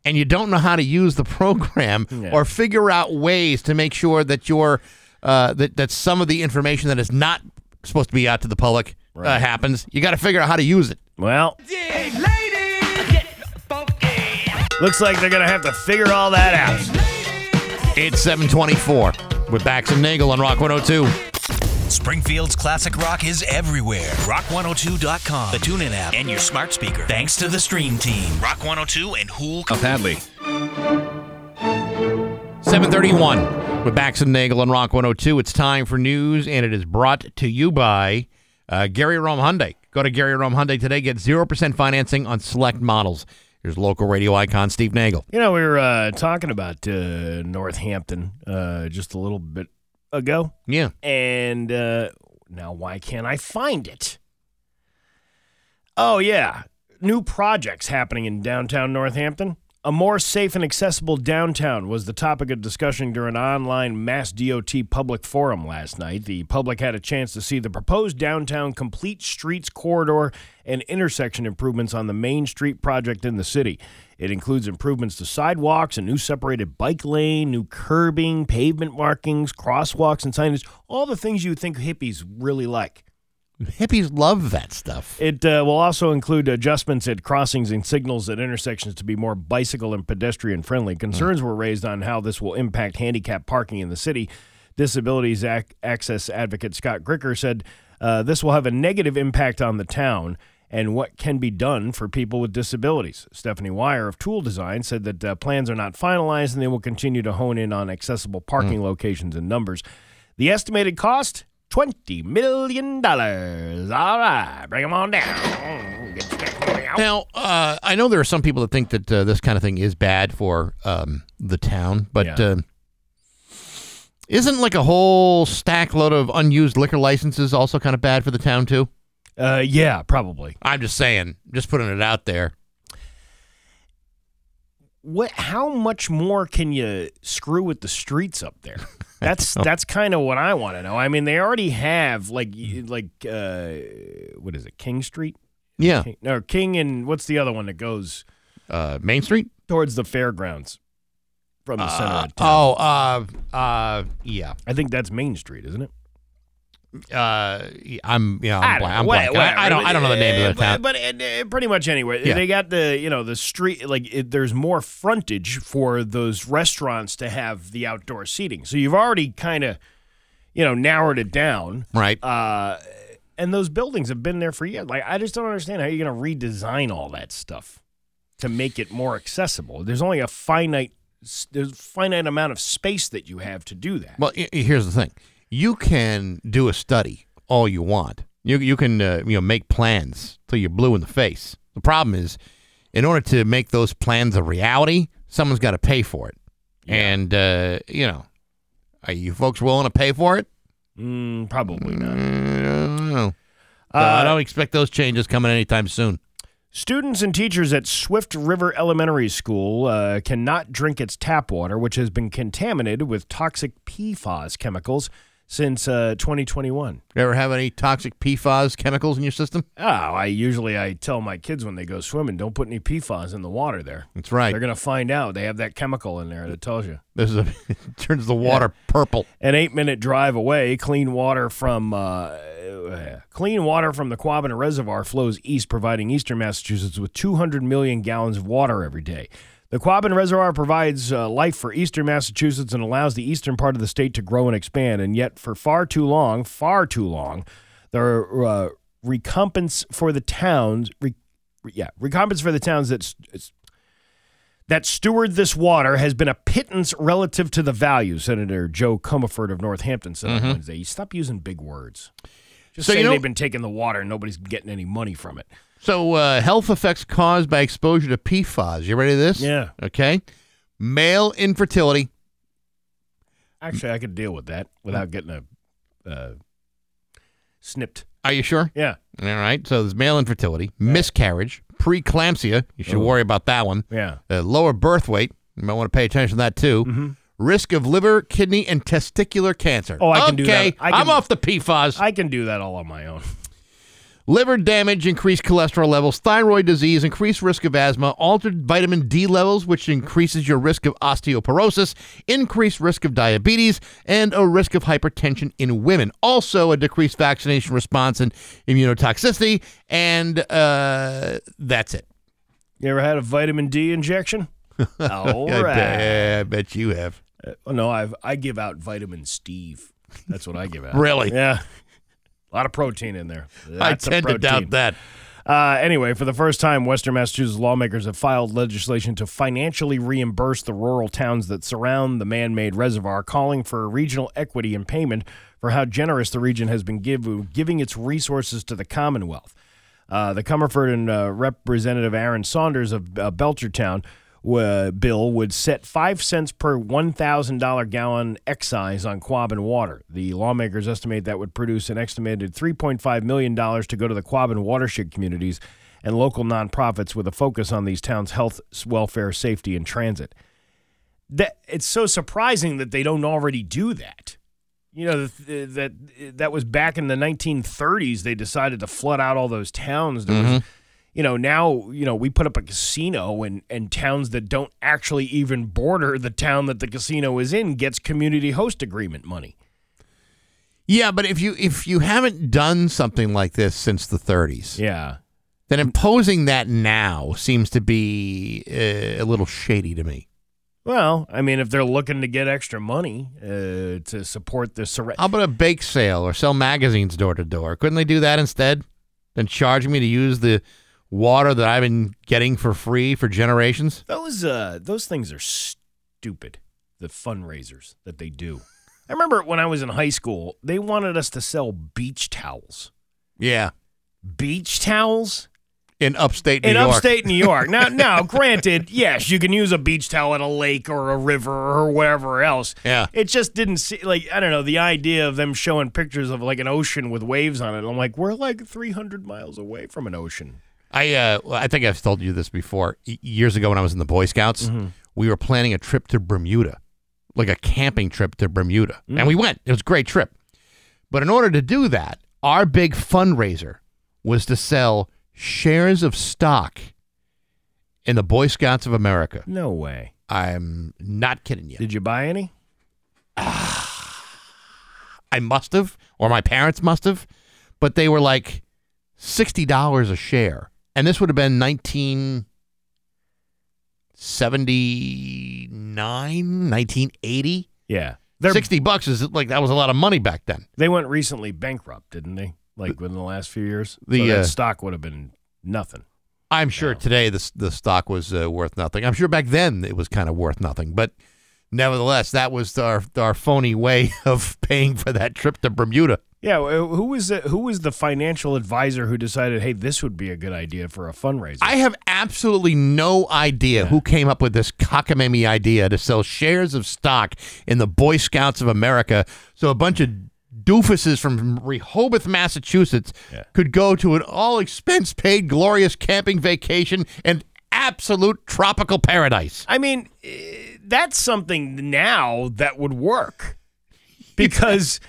and you don't know how to use the program Yeah. or figure out ways to make sure that your uh, that that some of the information that is not supposed to be out to the public uh, happens, you got to figure out how to use it. Well, looks like they're gonna have to figure all that out. It's 724 with Bax and Nagle on Rock 102. Springfield's classic rock is everywhere. Rock102.com, the TuneIn app, and your smart speaker. Thanks to the Stream Team. Rock 102 and Hool. Of Hadley. 731 with Bax and Nagle on Rock 102. It's time for news, and it is brought to you by uh, Gary Rome Hyundai. Go to Gary Rome Hyundai today. Get 0% financing on select models. Here's local radio icon Steve Nagle. You know, we were uh, talking about uh, Northampton uh, just a little bit ago. Yeah. And uh, now, why can't I find it? Oh, yeah. New projects happening in downtown Northampton. A more safe and accessible downtown was the topic of discussion during an online Mass DOT public forum last night. The public had a chance to see the proposed downtown complete streets corridor and intersection improvements on the Main Street project in the city. It includes improvements to sidewalks, a new separated bike lane, new curbing, pavement markings, crosswalks, and signage. All the things you would think hippies really like. Hippies love that stuff. It uh, will also include adjustments at crossings and signals at intersections to be more bicycle and pedestrian friendly. Concerns were raised on how this will impact handicap parking in the city. Disabilities Ac- Access advocate Scott Gricker said uh, this will have a negative impact on the town and what can be done for people with disabilities. Stephanie Wire of Toole Design said that uh, plans are not finalized and they will continue to hone in on accessible parking locations and numbers. The estimated cost $20 million. All right, bring them on down. Now, uh, I know there are some people that think that uh, this kind of thing is bad for um, the town, but Yeah. uh, isn't like a whole stack load of unused liquor licenses also kind of bad for the town too? Uh, yeah, probably. I'm just saying, just putting it out there. What? How much more can you screw with the streets up there? That's that's kind of what I want to know. I mean, they already have like like uh, what is it, King Street? Yeah. King, or King and what's the other one that goes Uh, Main Street? towards the fairgrounds from the center Uh, of town? oh, uh, uh, yeah. I think that's Main Street, isn't it? Uh, I'm, yeah, I I'm, don't blank. know, I'm blanking. I, I don't, I don't know the name of the town. But, but uh, pretty much anyway, Yeah. they got the you know the street like it, there's more frontage for those restaurants to have the outdoor seating. So you've already kind of you know narrowed it down, right? Uh, and those buildings have been there for years. Like I just don't understand how you're going to redesign all that stuff to make it more accessible. There's only a finite there's a finite amount of space that you have to do that. Well, here's the thing: you can do a study all you want. You you can uh, you know make plans till you're blue in the face. The problem is, in order to make those plans a reality, someone's got to pay for it. And uh, you know, are you folks willing to pay for it? Mm, probably not. I don't. So Uh, I don't expect those changes coming anytime soon. Students and teachers at Swift River Elementary School uh, cannot drink its tap water, which has been contaminated with toxic PFAS chemicals since uh, 2021. You ever have any toxic PFAS chemicals in your system? Oh, I usually I tell my kids when they go swimming, don't put any PFAS in the water there. That's right. They're gonna find out they have that chemical in there that tells you. This is a it turns the water purple. An eight-minute drive away, clean water from uh, uh, clean water from the Quabbin Reservoir flows east, providing eastern Massachusetts with 200 million gallons of water every day. The Quabbin Reservoir provides uh, life for eastern Massachusetts and allows the eastern part of the state to grow and expand. And yet, for far too long, far too long, the uh, recompense for the towns, re, yeah, recompense for the towns that s- that steward this water has been a pittance relative to the value. Senator Jo Comerford of Northampton said on Mhm. Wednesday. You stop using big words. Just So say you know- they've been taking the water and nobody's getting any money from it. So, uh, health effects caused by exposure to PFAS. You ready to this? Yeah. Okay. Male infertility. Actually, I could deal with that without getting a uh, snipped. Are you sure? Yeah. All right. So there's male infertility, miscarriage, preeclampsia. You should Oh. worry about that one. Yeah. Uh, lower birth weight. You might want to pay attention to that too. Mm-hmm. Risk of liver, kidney, and testicular cancer. Oh, I can do that. I I'm off the PFAS. I can do that all on my own. Liver damage, increased cholesterol levels, thyroid disease, increased risk of asthma, altered vitamin D levels, which increases your risk of osteoporosis, increased risk of diabetes, and a risk of hypertension in women. Also, a decreased vaccination response and immunotoxicity, and uh, that's it. You ever had a vitamin D injection? All I, right. bet, I bet you have. Uh, no, I've I give out vitamin Steve. That's what I give out. Really? Yeah. A lot of protein in there. I Lots of tend to doubt that. Uh, anyway, for the first time, Western Massachusetts lawmakers have filed legislation to financially reimburse the rural towns that surround the man made reservoir, calling for regional equity in payment for how generous the region has been give, giving its resources to the Commonwealth. Uh, the Comerford and uh, Representative Aaron Saunders of uh, Belchertown uh, bill would set five cents per one thousand dollar gallon excise on Quabbin water. The lawmakers estimate that would produce an estimated three point five million dollars to go to the Quabbin watershed communities and local nonprofits with a focus on these towns' health, welfare, safety, and transit. That it's so surprising that they don't already do that. You know that that was back in the 1930s. They decided to flood out all those towns. There was, you know, now you know we put up a casino, and and towns that don't actually even border the town that the casino is in gets community host agreement money. Yeah, but if you if you haven't done something like this since the 30s, Yeah. then imposing that now seems to be uh, a little shady to me. Well, I mean, if they're looking to get extra money uh, to support the surrender. How about a bake sale or sell magazines door to door? Couldn't they do that instead than charging me to use the water that I've been getting for free for generations? Those uh those things are stupid. The fundraisers that they do. I remember when I was in high school, they wanted us to sell beach towels. Yeah, Beach towels in upstate New York. in York. upstate New York. Now, now, granted, yes, you can use a beach towel at a lake or a river or wherever else. Yeah. It just didn't see like I don't know the idea of them showing pictures of like an ocean with waves on it. I'm like, we're like 300 miles away from an ocean. I uh, I think I've told you this before. Years ago, when I was in the Boy Scouts, Mm-hmm. we were planning a trip to Bermuda, like a camping trip to Bermuda, Mm. and we went. It was a great trip. But in order to do that, our big fundraiser was to sell shares of stock in the Boy Scouts of America. No way. I'm not kidding you. Did you buy any? I must have, or my parents must have, but they were like sixty dollars a share, and this would have been 1979, 1980. Yeah. They're- Sixty bucks is like that was a lot of money back then. They went recently bankrupt, didn't they? Like within the last few years. The, so uh, stock would have been nothing. I'm sure today the the stock was uh, worth nothing. I'm sure back then it was kind of worth nothing, but nevertheless, that was our our phony way of paying for that trip to Bermuda. Yeah, uh, who was the, who was the financial advisor who decided, hey, this would be a good idea for a fundraiser? I have absolutely no idea who came up with this cockamamie idea to sell shares of stock in the Boy Scouts of America so a bunch of doofuses from Rehoboth, Massachusetts could go to an all expense paid glorious camping vacation and absolute tropical paradise. I mean, eh, that's something now that would work because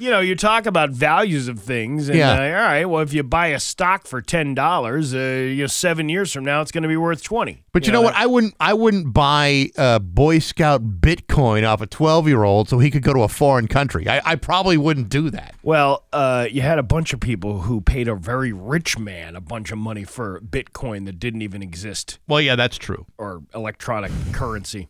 you know, you talk about values of things, and Yeah. uh, all right, well, if you buy a stock for ten dollars, uh, you know, seven years from now, it's going to be worth twenty. But you know what? I wouldn't. I wouldn't buy uh, Boy Scout Bitcoin off a twelve-year-old so he could go to a foreign country. I, I probably wouldn't do that. Well, uh, you had a bunch of people who paid a very rich man a bunch of money for Bitcoin that didn't even exist. Well, yeah, that's true. Or electronic currency.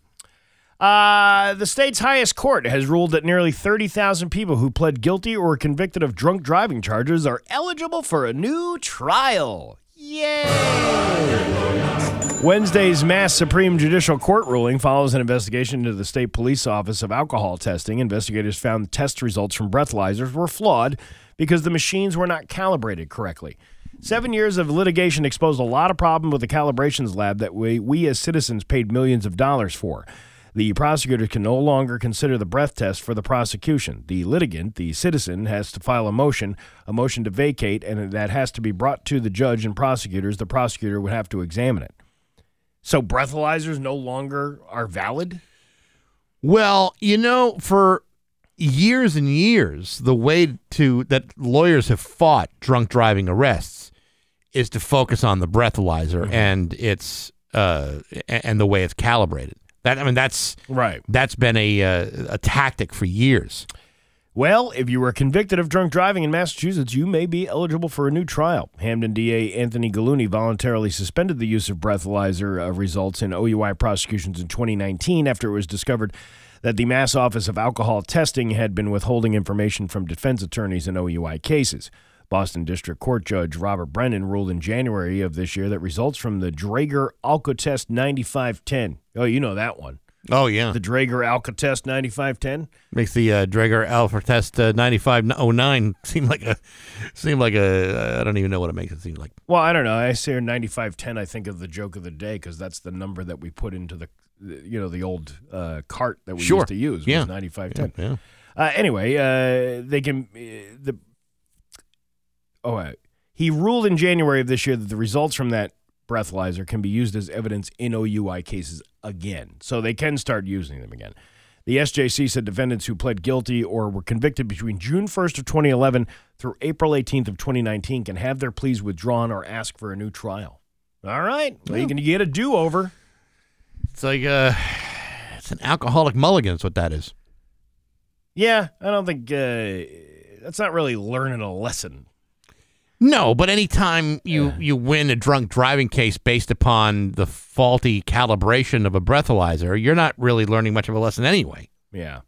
Uh, the state's highest court has ruled that nearly 30,000 people who pled guilty or were convicted of drunk driving charges are eligible for a new trial. Yay! Wednesday's mass Supreme Judicial Court ruling follows an investigation into the state police office of alcohol testing. Investigators found test results from breathalyzers were flawed because the machines were not calibrated correctly. Seven years of litigation exposed a lot of problems with the calibrations lab that we, we as citizens paid millions of dollars for. The prosecutor can no longer consider the breath test for the prosecution. The litigant, the citizen, has to file a motion, a motion to vacate, and that has to be brought to the judge and prosecutors. The prosecutor would have to examine it. So breathalyzers no longer are valid? Well, you know, for years and years, the way to that lawyers have fought drunk driving arrests is to focus on the breathalyzer and its uh, and the way it's calibrated. That I mean, that's right. That's been a uh, a tactic for years. Well, if you were convicted of drunk driving in Massachusetts, you may be eligible for a new trial. Hampden DA Anthony Gulluni voluntarily suspended the use of breathalyzer uh, results in OUI prosecutions in 2019 after it was discovered that the Mass Office of Alcohol Testing had been withholding information from defense attorneys in OUI cases. Boston District Court Judge Robert Brennan ruled in January of this year that results from the Draeger Alcotest 9510. Oh, you know that one. Oh yeah, The Draeger Alcotest 9510. makes the uh, Draeger Alpha Test uh, ninety five oh nine seem like a seem like a I don't even know what it makes it seem like. Well, I don't know. I say 9510. I think of the joke of the day because that's the number that we put into the, you know, the old uh, cart that we Sure. used to use. Yeah. Was 9510. Yeah, Uh, anyway, uh, they can uh, the. Oh, uh, he ruled in January of this year that the results from that breathalyzer can be used as evidence in OUI cases again, so they can start using them again. The SJC said defendants who pled guilty or were convicted between June 1st of 2011 through April 18th of 2019 can have their pleas withdrawn or ask for a new trial. All right, well, you can get a do-over. It's like uh, it's an alcoholic mulligan. Is what that is. Yeah, I don't think uh, that's not really learning a lesson. No, but anytime you you win a drunk driving case based upon the faulty calibration of a breathalyzer, you're not really learning much of a lesson anyway. Yeah.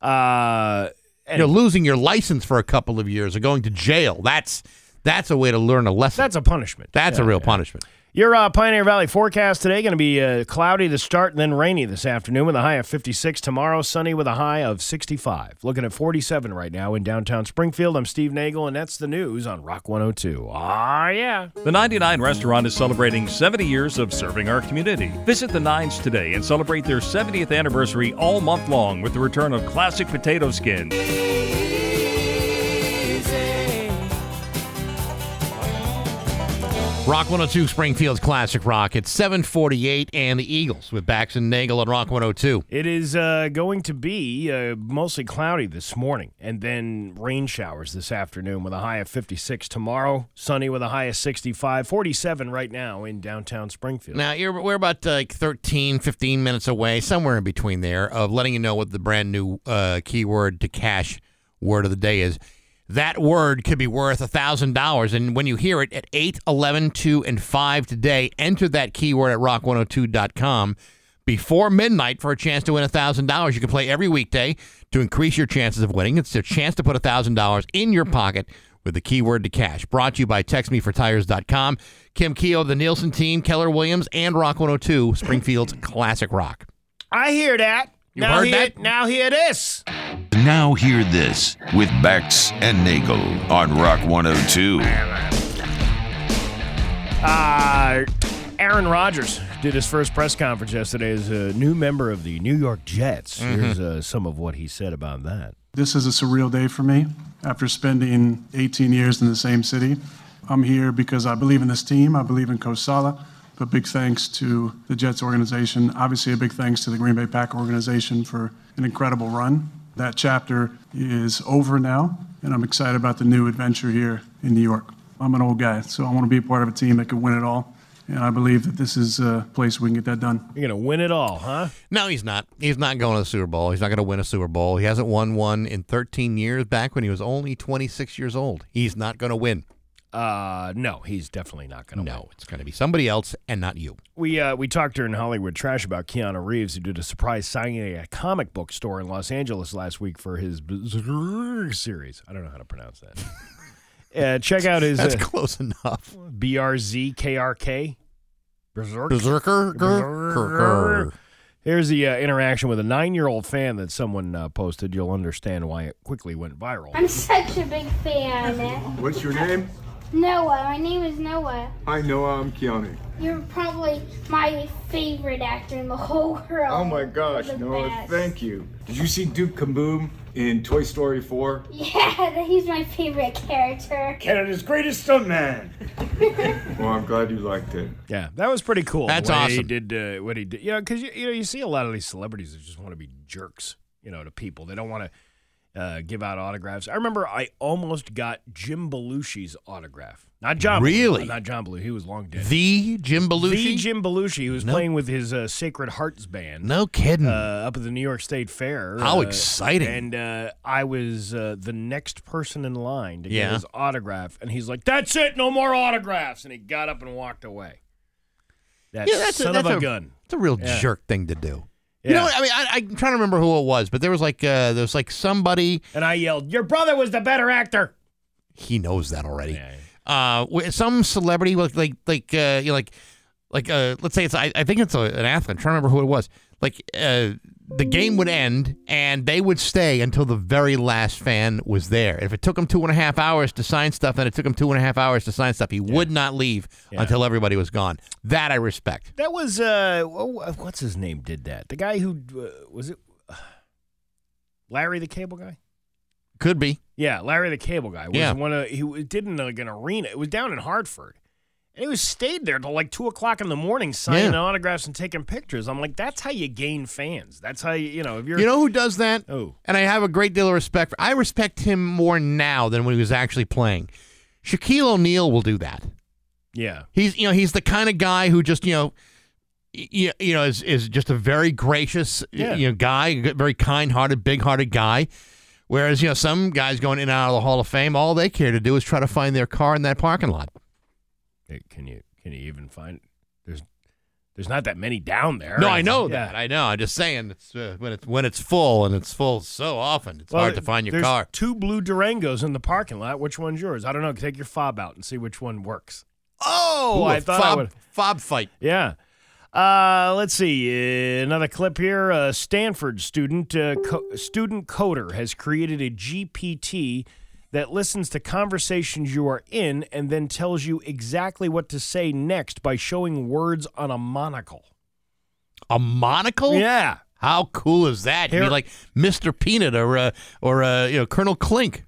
Uh, and You're losing your license for a couple of years or going to jail. That's that's a way to learn a lesson. That's a punishment. That's a real yeah. punishment. Your uh, Pioneer Valley forecast today going to be uh, cloudy to start and then rainy this afternoon with a high of 56. Tomorrow, sunny with a high of 65. Looking at 47 right now in downtown Springfield. I'm Steve Nagle, and that's the news on Rock 102. Ah, yeah. The 99 restaurant is celebrating 70 years of serving our community. Visit the Nines today and celebrate their 70th anniversary all month long with the return of classic potato skins. Rock 102 Springfield's Classic Rock. It's 748 and the Eagles with Bax and Nagle on Rock 102. It is uh, going to be uh, mostly cloudy this morning and then rain showers this afternoon with a high of 56 tomorrow. Sunny with a high of 65. 47 right now in downtown Springfield. Now, you're, we're about uh, like 13, 15 minutes away, somewhere in between there, of letting you know what the brand new uh, keyword to cash word of the day is. That word could be worth $1,000. And when you hear it at 8, 11, 2, and 5 today, enter that keyword at rock102.com before midnight for a chance to win $1,000. You can play every weekday to increase your chances of winning. It's a chance to put $1,000 in your pocket with the keyword to cash. Brought to you by TextMeForTires.com, Kim Keogh, the Nielsen team, Keller Williams, and Rock 102, Springfield's Classic Rock. I hear that. You now heard hear, that? Now hear this. Now hear this with Bax and Nagle on Rock 102. Uh, Aaron Rodgers did his first press conference yesterday as a new member of the New York Jets. Here's uh, some of what he said about that. This is a surreal day for me after spending 18 years in the same city. I'm here because I believe in this team, I believe in Coach Saleh, but big thanks to the Jets organization. Obviously, a big thanks to the Green Bay Packer organization for an incredible run. That chapter is over now, and I'm excited about the new adventure here in New York. I'm an old guy, so I want to be a part of a team that can win it all. And I believe that this is a place we can get that done. You're going to win it all, huh? No, he's not. He's not going to the Super Bowl. He's not going to win a Super Bowl. He hasn't won one in 13 years back when he was only 26 years old. He's not going to win. Uh, no, he's definitely not going to No, win. it's going to be somebody else and not you. We uh, we talked during Hollywood Trash about Keanu Reeves, who did a surprise signing at a comic book store in Los Angeles last week for his series. I don't know how to pronounce that. uh, check out his That's uh, close enough. B R Z K R K. Berserk. Berserker. Berserker. Here's the uh, interaction with a nine-year-old fan that someone uh, posted. You'll understand why it quickly went viral. I'm such a big fan. What's your name? Noah. My name is Noah. Hi, Noah. I'm Keanu. You're probably my favorite actor in the whole world. Oh my gosh, the Noah, best. thank you. Did you see Duke Kaboom in Toy Story 4? Yeah, he's my favorite character. Canada's greatest stuntman. well, I'm glad you liked it. Yeah, that was pretty cool. That's the way awesome. He did uh, what he did. You know, because you, you know you see a lot of these celebrities that just want to be jerks. You know, to people. They don't want to uh, give out autographs. I remember I almost got Jim Belushi's autograph. Not John. Belushi, Really? not John Belushi. He was long dead. The Jim Belushi? The Jim Belushi, who was No. playing with his uh, Sacred Hearts band. No kidding. Uh, up at the New York State Fair. How uh, exciting. And uh, I was uh, the next person in line to get his autograph. And he's like, that's it, no more autographs. And he got up and walked away. That Yeah, that's son a, of that's a, gun. It's a real Yeah. jerk thing to do. Yeah. You know what? I mean, I, I'm trying to remember who it was, but there was like uh, there was like somebody. And I yelled, your brother was the better actor. He knows that already. Uh, some celebrity like like like uh, you know, like like uh, let's say it's I, I think it's a, an athlete. I'm trying to remember who it was. Like uh, the game would end and they would stay until the very last fan was there. If it took him two and a half hours to sign stuff, then it took him two and a half hours to sign stuff. He would not leave Yeah. until everybody was gone. That I respect. That was, uh, what's his name did that? The guy who, uh, was it Larry the Cable Guy? Could be. Yeah, Larry the Cable Guy was Yeah. one of he did in like an arena. It was down in Hartford, and he was stayed there till like two o'clock in the morning, signing Yeah. autographs and taking pictures. I'm like, that's how you gain fans. That's how you you know if you're You know who does that? Oh. And I have a great deal of respect for. I respect him more now than when he was actually playing. Shaquille O'Neal will do that. yeah He's you know he's the kind of guy who just you know you, you know is is just a very gracious Yeah. you know guy, very kind-hearted, big-hearted guy. Whereas you know some guys going in and out of the Hall of Fame, all they care to do is try to find their car in that parking lot. Can you can you even find there's there's not that many down there. No, I know Yeah. that. I know. I'm just saying it's uh, when it's when it's full and it's full so often, it's Well, hard to find your there's car. Two blue Durangos in the parking lot. Which one's yours? I don't know. Take your fob out and see which one works. Oh, Ooh, I thought I fob, would. fob fight. Yeah. Uh, let's see. Uh, another clip here. A Stanford student, uh, co- student coder, has created a GPT that listens to conversations you are in and then tells you exactly what to say next by showing words on a monocle. A monocle? Yeah. How cool is that? You'd Here- be like Mr. Peanut or uh, or uh, you know Colonel Klink.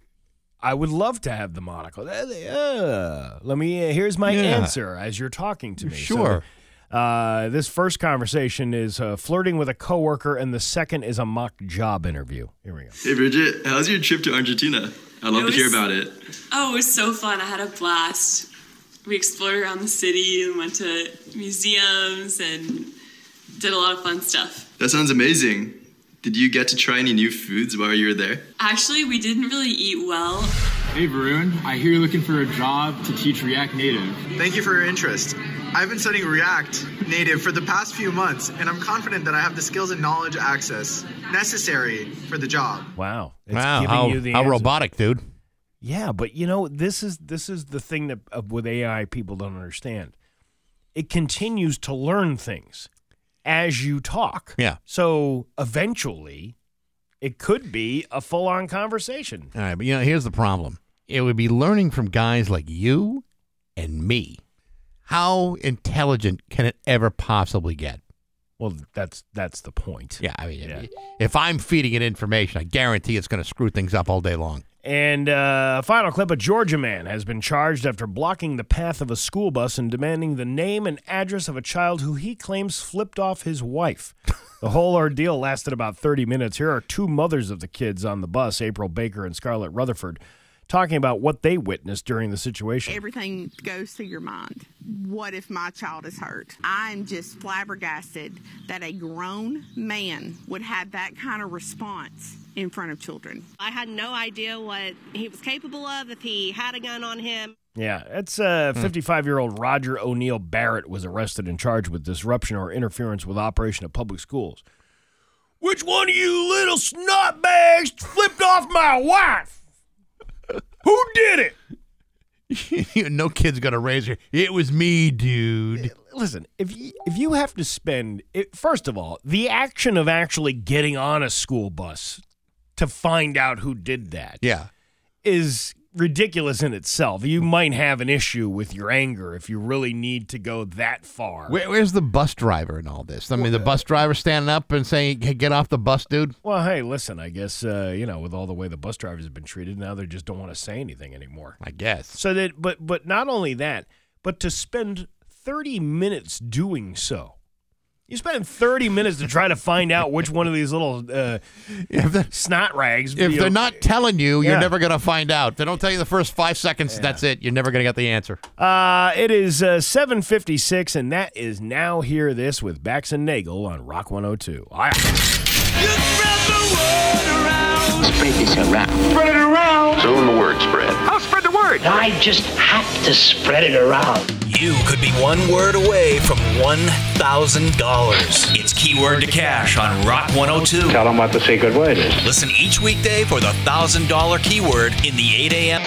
I would love to have the monocle. Uh, let me. Uh, here's my Yeah. answer as you're talking to me. So, Sure. uh, this first conversation is uh, flirting with a coworker, and the second is a mock job interview. Here we go. Hey Bridget, how's your trip to Argentina? I'd love It to hear about it. Oh, it was so fun. I had a blast. We explored around the city and went to museums and did a lot of fun stuff. That sounds amazing. Did you get to try any new foods while you were there? Actually, we didn't really eat well. Hey Varun, I hear you're looking for a job to teach React Native. Thank you for your interest. I've been studying React Native for the past few months, and I'm confident that I have the skills and knowledge access necessary for the job. Wow. It's wow, giving how, you the how robotic, dude. Yeah, but you know, this is this is the thing that uh, with AI people don't understand. It continues to learn things as you talk. Yeah. So eventually, it could be a full-on conversation. All right, but you know, here's the problem. It would be learning from guys like you and me. How intelligent can it ever possibly get? Well, that's that's the point. Yeah, I mean, if I'm feeding it information, I guarantee it's going to screw things up all day long. And uh, a final clip a Georgia man has been charged after blocking the path of a school bus and demanding the name and address of a child who he claims flipped off his wife. the whole ordeal lasted about 30 minutes. Here are two mothers of the kids on the bus, April Baker and Scarlett Rutherford, talking about what they witnessed during the situation. Everything goes through your mind. What if my child is hurt? I'm just flabbergasted that a grown man would have that kind of response in front of children. I had no idea what he was capable of if he had a gun on him. Yeah, it's uh, 55 year old Roger O'Neill Barrett was arrested and charged with disruption or interference with operation of public schools. Which one of you little snot bags flipped off my wife? Who did it? no kid's gonna raise her. It was me, dude. Listen, if you, if you have to spend, it, first of all, the action of actually getting on a school bus to find out who did that Yeah. is ridiculous in itself. You might have an issue with your anger if you really need to go that far. Where, where's the bus driver in all this? I mean, the bus driver standing up and saying, "Hey, "Get off the bus, dude." Well, hey, listen, I guess uh, you know, with all the way the bus drivers have been treated, now they just don't want to say anything anymore. I guess. So that, but but not only that, but to spend thirty minutes doing so. You spend 30 minutes to try to find out which one of these little uh, snot rags. If you they're know- not telling you, you're Yeah. never gonna find out. They don't tell you the first five seconds. That's it. You're never gonna get the answer. Uh, it is uh, 756, and that is now Hear This with Bax and Nagle on Rock 102. All right. Spread this around. Spread it around. Soon the word spread. I'll spread the word. I just have to spread it around. You could be one word away from $1,000. It's Keyword to Cash on Rock 102. Tell them what the secret word is. Listen each weekday for the $1,000 keyword in the 8 a.m.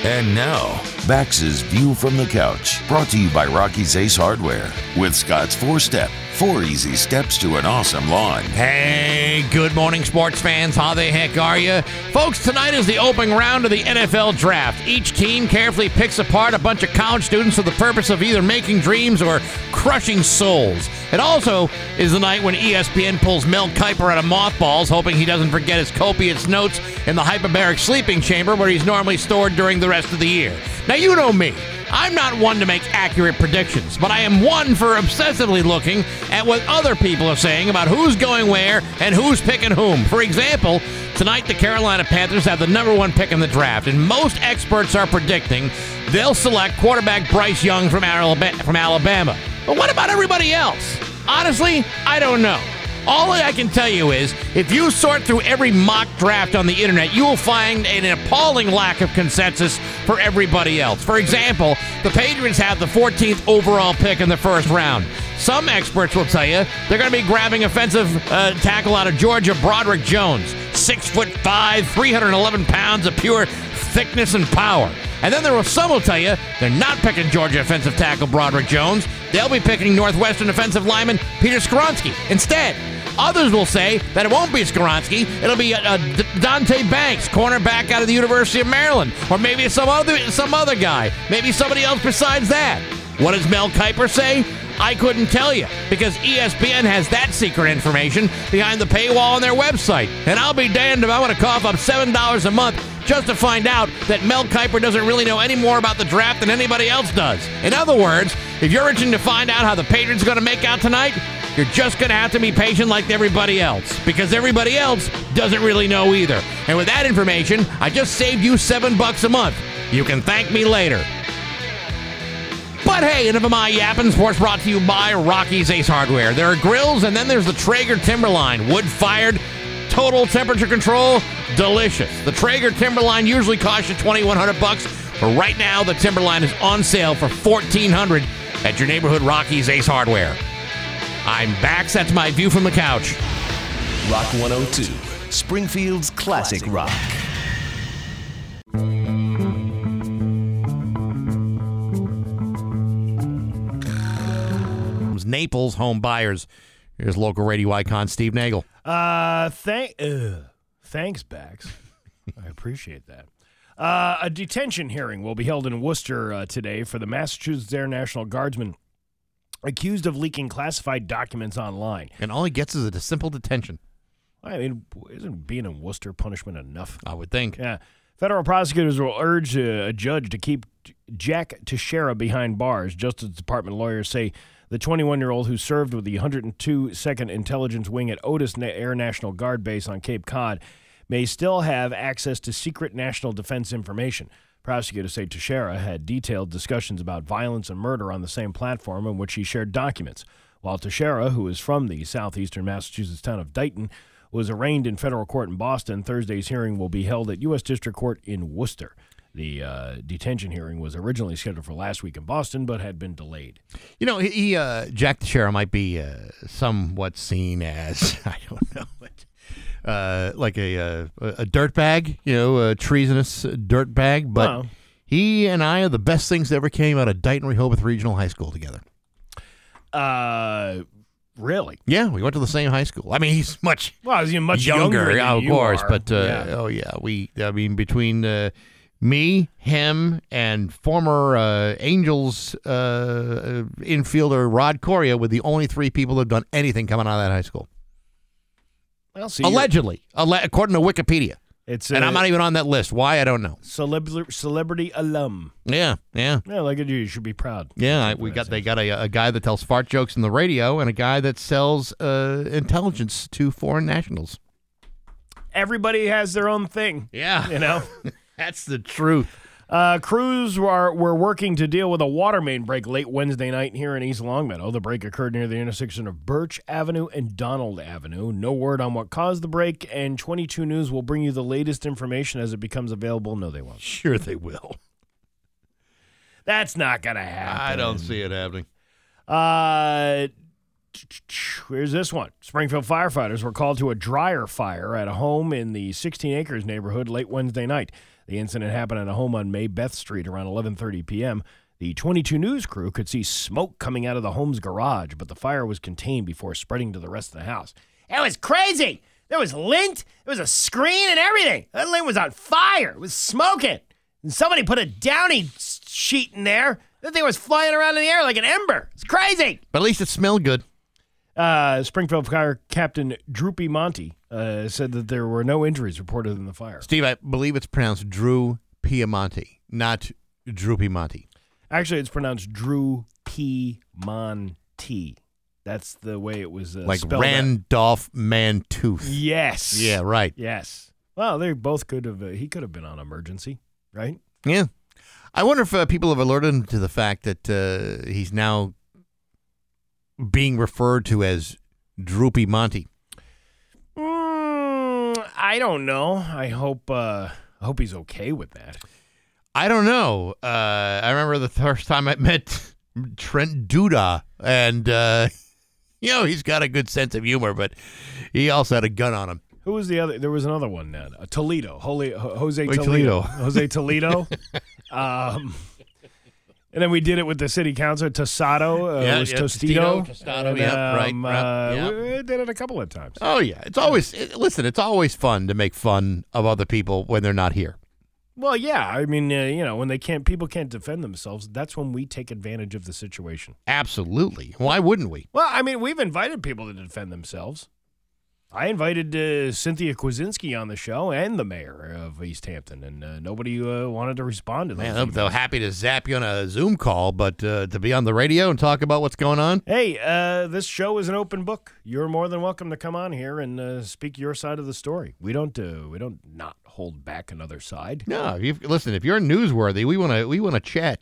And now, Bax's View from the Couch, brought to you by Rocky's Ace Hardware. With Scott's four step, four easy steps to an awesome lawn. Hey, good morning, sports fans. How the heck are you? Folks, tonight is the opening round of the NFL draft. Each team carefully picks apart a bunch of college students for the purpose of either making dreams or crushing souls. It also is the night when ESPN pulls Mel Kiper out of mothballs, hoping he doesn't forget his copious notes in the hyperbaric sleeping chamber where he's normally stored during the rest of the year. Now, you know me. I'm not one to make accurate predictions, but I am one for obsessively looking at what other people are saying about who's going where and who's picking whom. For example, tonight the Carolina Panthers have the number one pick in the draft, and most experts are predicting they'll select quarterback Bryce Young from Alabama. But what about everybody else? Honestly, I don't know. All I can tell you is if you sort through every mock draft on the internet, you will find an appalling lack of consensus for everybody else. For example, the Patriots have the 14th overall pick in the first round. Some experts will tell you they're going to be grabbing offensive uh, tackle out of Georgia, Broderick Jones. Six foot five, 311 pounds of pure thickness and power. And then there will some will tell you they're not picking Georgia offensive tackle Broderick Jones. They'll be picking Northwestern offensive lineman Peter Skoronski instead. Others will say that it won't be Skoronski. It'll be uh, uh, Deonte Banks, cornerback out of the University of Maryland, or maybe some other some other guy, maybe somebody else besides that. What does Mel Kiper say? I couldn't tell you because ESPN has that secret information behind the paywall on their website. And I'll be damned if I want to cough up $7 a month just to find out that Mel Kiper doesn't really know any more about the draft than anybody else does. In other words, if you're itching to find out how the Patriots are going to make out tonight, you're just going to have to be patient like everybody else because everybody else doesn't really know either. And with that information, I just saved you seven bucks a month. You can thank me later. But hey, enough of my yapping. Sports brought to you by Rocky's Ace Hardware. There are grills, and then there's the Traeger Timberline, wood fired, total temperature control, delicious. The Traeger Timberline usually costs you 2,100 bucks, but right now the Timberline is on sale for 1,400 at your neighborhood Rocky's Ace Hardware. I'm back. That's my view from the couch. Rock 102, Springfield's classic rock. Naples home buyers. Here's local radio icon Steve Nagle. Uh, thank, uh, thanks, Bax. I appreciate that. Uh, a detention hearing will be held in Worcester uh, today for the Massachusetts Air National Guardsman accused of leaking classified documents online. And all he gets is a simple detention. I mean, isn't being in Worcester punishment enough? I would think. Yeah. Federal prosecutors will urge a, a judge to keep Jack Teixeira behind bars. Justice Department lawyers say the 21 year old who served with the 102nd Intelligence Wing at Otis Air National Guard Base on Cape Cod may still have access to secret national defense information. Prosecutors say Teixeira had detailed discussions about violence and murder on the same platform in which he shared documents. While Teixeira, who is from the southeastern Massachusetts town of Dighton, was arraigned in federal court in Boston, Thursday's hearing will be held at U.S. District Court in Worcester. The uh, detention hearing was originally scheduled for last week in Boston, but had been delayed. You know, he uh, Jack Teixeira might be uh, somewhat seen as I don't know, but uh, like a uh, a dirtbag, you know, a treasonous dirt bag. But Wow. he and I are the best things that ever came out of Dighton Rehoboth Regional High School together. Uh, really? Yeah, we went to the same high school. I mean, he's much Well, he's much younger yeah, of you course. are. But uh, Yeah. oh yeah, we. I mean, between uh, me, him, and former uh, Angels uh, infielder Rod Correia were the only three people who've done anything coming out of that high school. Well, see, Allegedly, alle- according to Wikipedia. It's and I'm not even on that list. Why I don't know. celebrity alum. Yeah, yeah, Yeah, at you. You should be proud. yeah. We got they got a, a guy that tells fart jokes in the radio and a guy that sells uh, intelligence to foreign nationals. Everybody has their own thing. Yeah. You know? That's the truth. Uh, crews were, were working to deal with a water main break late Wednesday night here in East Longmeadow. The break occurred near the intersection of Birch Avenue and Donald Avenue. No word on what caused the break, and 22 News will bring you the latest information as it becomes available. No, they won't. Sure, they will. That's not going to happen. I don't see it happening. Uh, here's this one. Springfield firefighters were called to a dryer fire at a home in the 16 Acres neighborhood late Wednesday night. The incident happened at a home on May Beth Street around 11:30 p.m. The 22 News crew could see smoke coming out of the home's garage, but the fire was contained before spreading to the rest of the house. It was crazy. There was lint, there was a screen and everything. That lint was on fire. It was smoking. And somebody put a downy sheet in there. That thing was flying around in the air like an ember. It's crazy. But at least it smelled good. Uh, Springfield Fire Captain Droopy Monty uh, said that there were no injuries reported in the fire. Steve, I believe it's pronounced Drew Piemonte, not Droopy Monty. Actually, it's pronounced Drew P. Monty. That's the way it was uh, like spelled out. Randolph Mantooth. Yes. Yeah, right. Yes. Well, they both could have. Uh, he could have been on emergency, right? Yeah. I wonder if uh, people have alerted him to the fact that uh, he's now being referred to as Droopy Monty. I don't know. I hope. Uh, I hope he's okay with that. I don't know. Uh, I remember the first time I met Trent Duda, and uh, you know he's got a good sense of humor, but he also had a gun on him. Who was the other? There was another one. Uh, Toledo. Holy, Ho- Jose Wait, Toledo. Toledo. Jose Toledo. um, and then we did it with the city council. Tosado uh, Yeah, was yeah. Tostito, Tostado, And, yeah, right, um, right, uh, yeah. we did it a couple of times. Oh yeah, it's always it- listen. It's always fun to make fun of other people when they're not here. Well, yeah. I mean, uh, you know, when they can't, people can't defend themselves. That's when we take advantage of the situation. Absolutely. Why wouldn't we? Well, I mean, we've invited people to defend themselves. I invited uh, Cynthia Kwasinski on the show and the mayor of East Hampton, and uh, nobody uh, wanted to respond to those. Man, they're, happy to zap you on a Zoom call, but uh, to be on the radio and talk about what's going on. Hey, uh, this show is an open book. You're more than welcome to come on here and uh, speak your side of the story. We don't uh, we don't not hold back another side. No, if listen. If you're newsworthy, we want to we want to chat.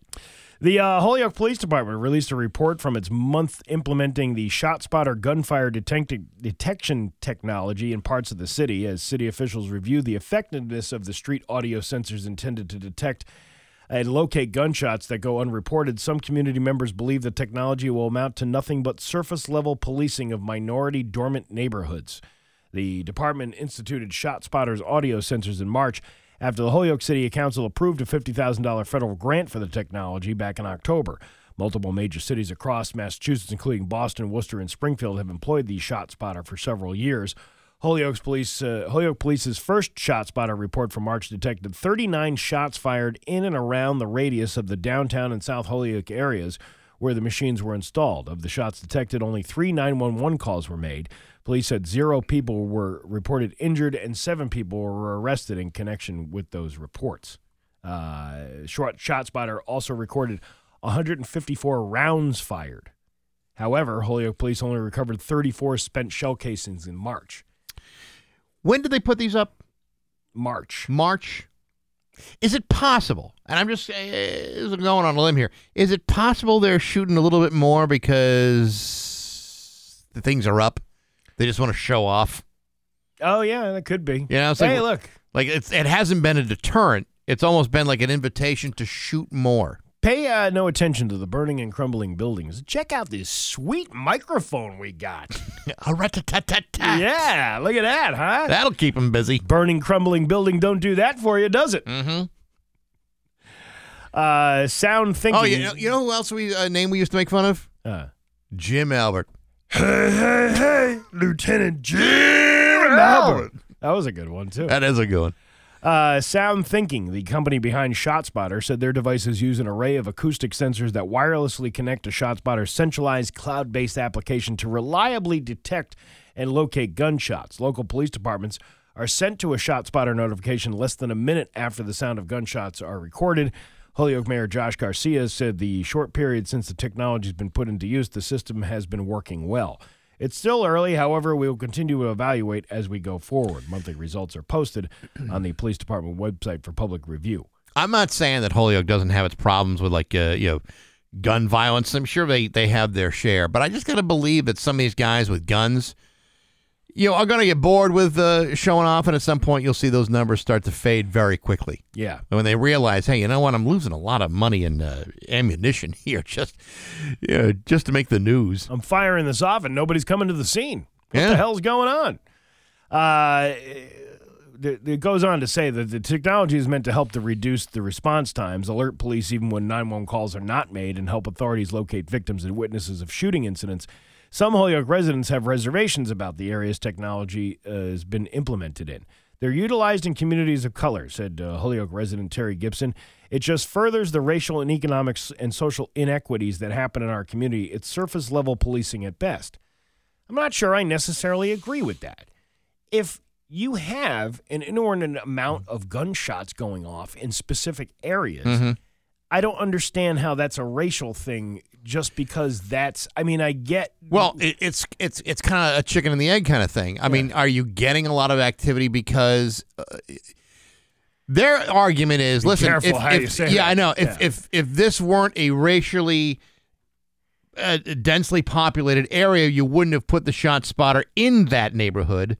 The uh, Holyoke Police Department released a report from its month implementing the ShotSpotter gunfire detecti- detection technology in parts of the city as city officials reviewed the effectiveness of the street audio sensors intended to detect and locate gunshots that go unreported. Some community members believe the technology will amount to nothing but surface level policing of minority dormant neighborhoods. The department instituted ShotSpotter's audio sensors in March after the Holyoke City Council approved a $50,000 federal grant for the technology back in October. Multiple major cities across Massachusetts, including Boston, Worcester, and Springfield, have employed the ShotSpotter for several years. Holyoke's police, uh, Holyoke Police's first ShotSpotter report from March detected 39 shots fired in and around the radius of the downtown and South Holyoke areas, where the machines were installed. Of the shots detected, only three 911 calls were made. Police said zero people were reported injured and seven people were arrested in connection with those reports. Uh, short shot spotter also recorded 154 rounds fired. However, Holyoke police only recovered 34 spent shell casings in March. When did they put these up? March. March. Is it possible? And I'm just uh, going on a limb here. Is it possible they're shooting a little bit more because the things are up? They just want to show off. Oh yeah, that could be. You know, it's hey, like, look, like it's it hasn't been a deterrent. It's almost been like an invitation to shoot more. pay uh, no attention to the burning and crumbling buildings. Check out this sweet microphone we got. Yeah, look at that, huh? That'll keep them busy. burning, crumbling building don't do that for you, does it? Mm-hmm. Uh, sound thinking. Oh, you know, you know who else we uh, name we used to make fun of? Uh, Jim Albert. Hey, hey, hey, Lieutenant Jim Albert. That was a good one too. That is a good one. Uh, Sound Thinking, the company behind ShotSpotter, said their devices use an array of acoustic sensors that wirelessly connect to ShotSpotter's centralized cloud based application to reliably detect and locate gunshots. Local police departments are sent to a ShotSpotter notification less than a minute after the sound of gunshots are recorded. Holyoke Mayor Josh Garcia said the short period since the technology has been put into use, the system has been working well. It's still early, however, we will continue to evaluate as we go forward. Monthly results are posted on the police department website for public review. I'm not saying that Holyoke doesn't have its problems with like uh, you know gun violence. I'm sure they they have their share, but I just got to believe that some of these guys with guns, you know, are going to get bored with uh, showing off, and at some point you'll see those numbers start to fade very quickly. Yeah. And when they realize, hey, you know what, I'm losing a lot of money in uh, ammunition here just you know, just to make the news. I'm firing this off and nobody's coming to the scene. What Yeah. the hell's going on? Uh, it goes on to say that the technology is meant to help to reduce the response times, alert police even when 911 calls are not made, and help authorities locate victims and witnesses of shooting incidents. Some Holyoke residents have reservations about the area's technology uh, has been implemented in. They're utilized in communities of color, said uh, Holyoke resident Terry Gibson. It just furthers the racial and economic and social inequities that happen in our community. It's surface level policing at best. I'm not sure I necessarily agree with that. If you have an inordinate amount of gunshots going off in specific areas, Mhm. I don't understand how that's a racial thing just because that's I mean I get Well, it, it's it's it's kind of a chicken and the egg kind of thing. I mean, are you getting a lot of activity because uh, their argument is, Be listen, careful if, how if- you say yeah, that. I know. If Yeah. if if this weren't a racially uh, densely populated area, you wouldn't have put the shot spotter in that neighborhood.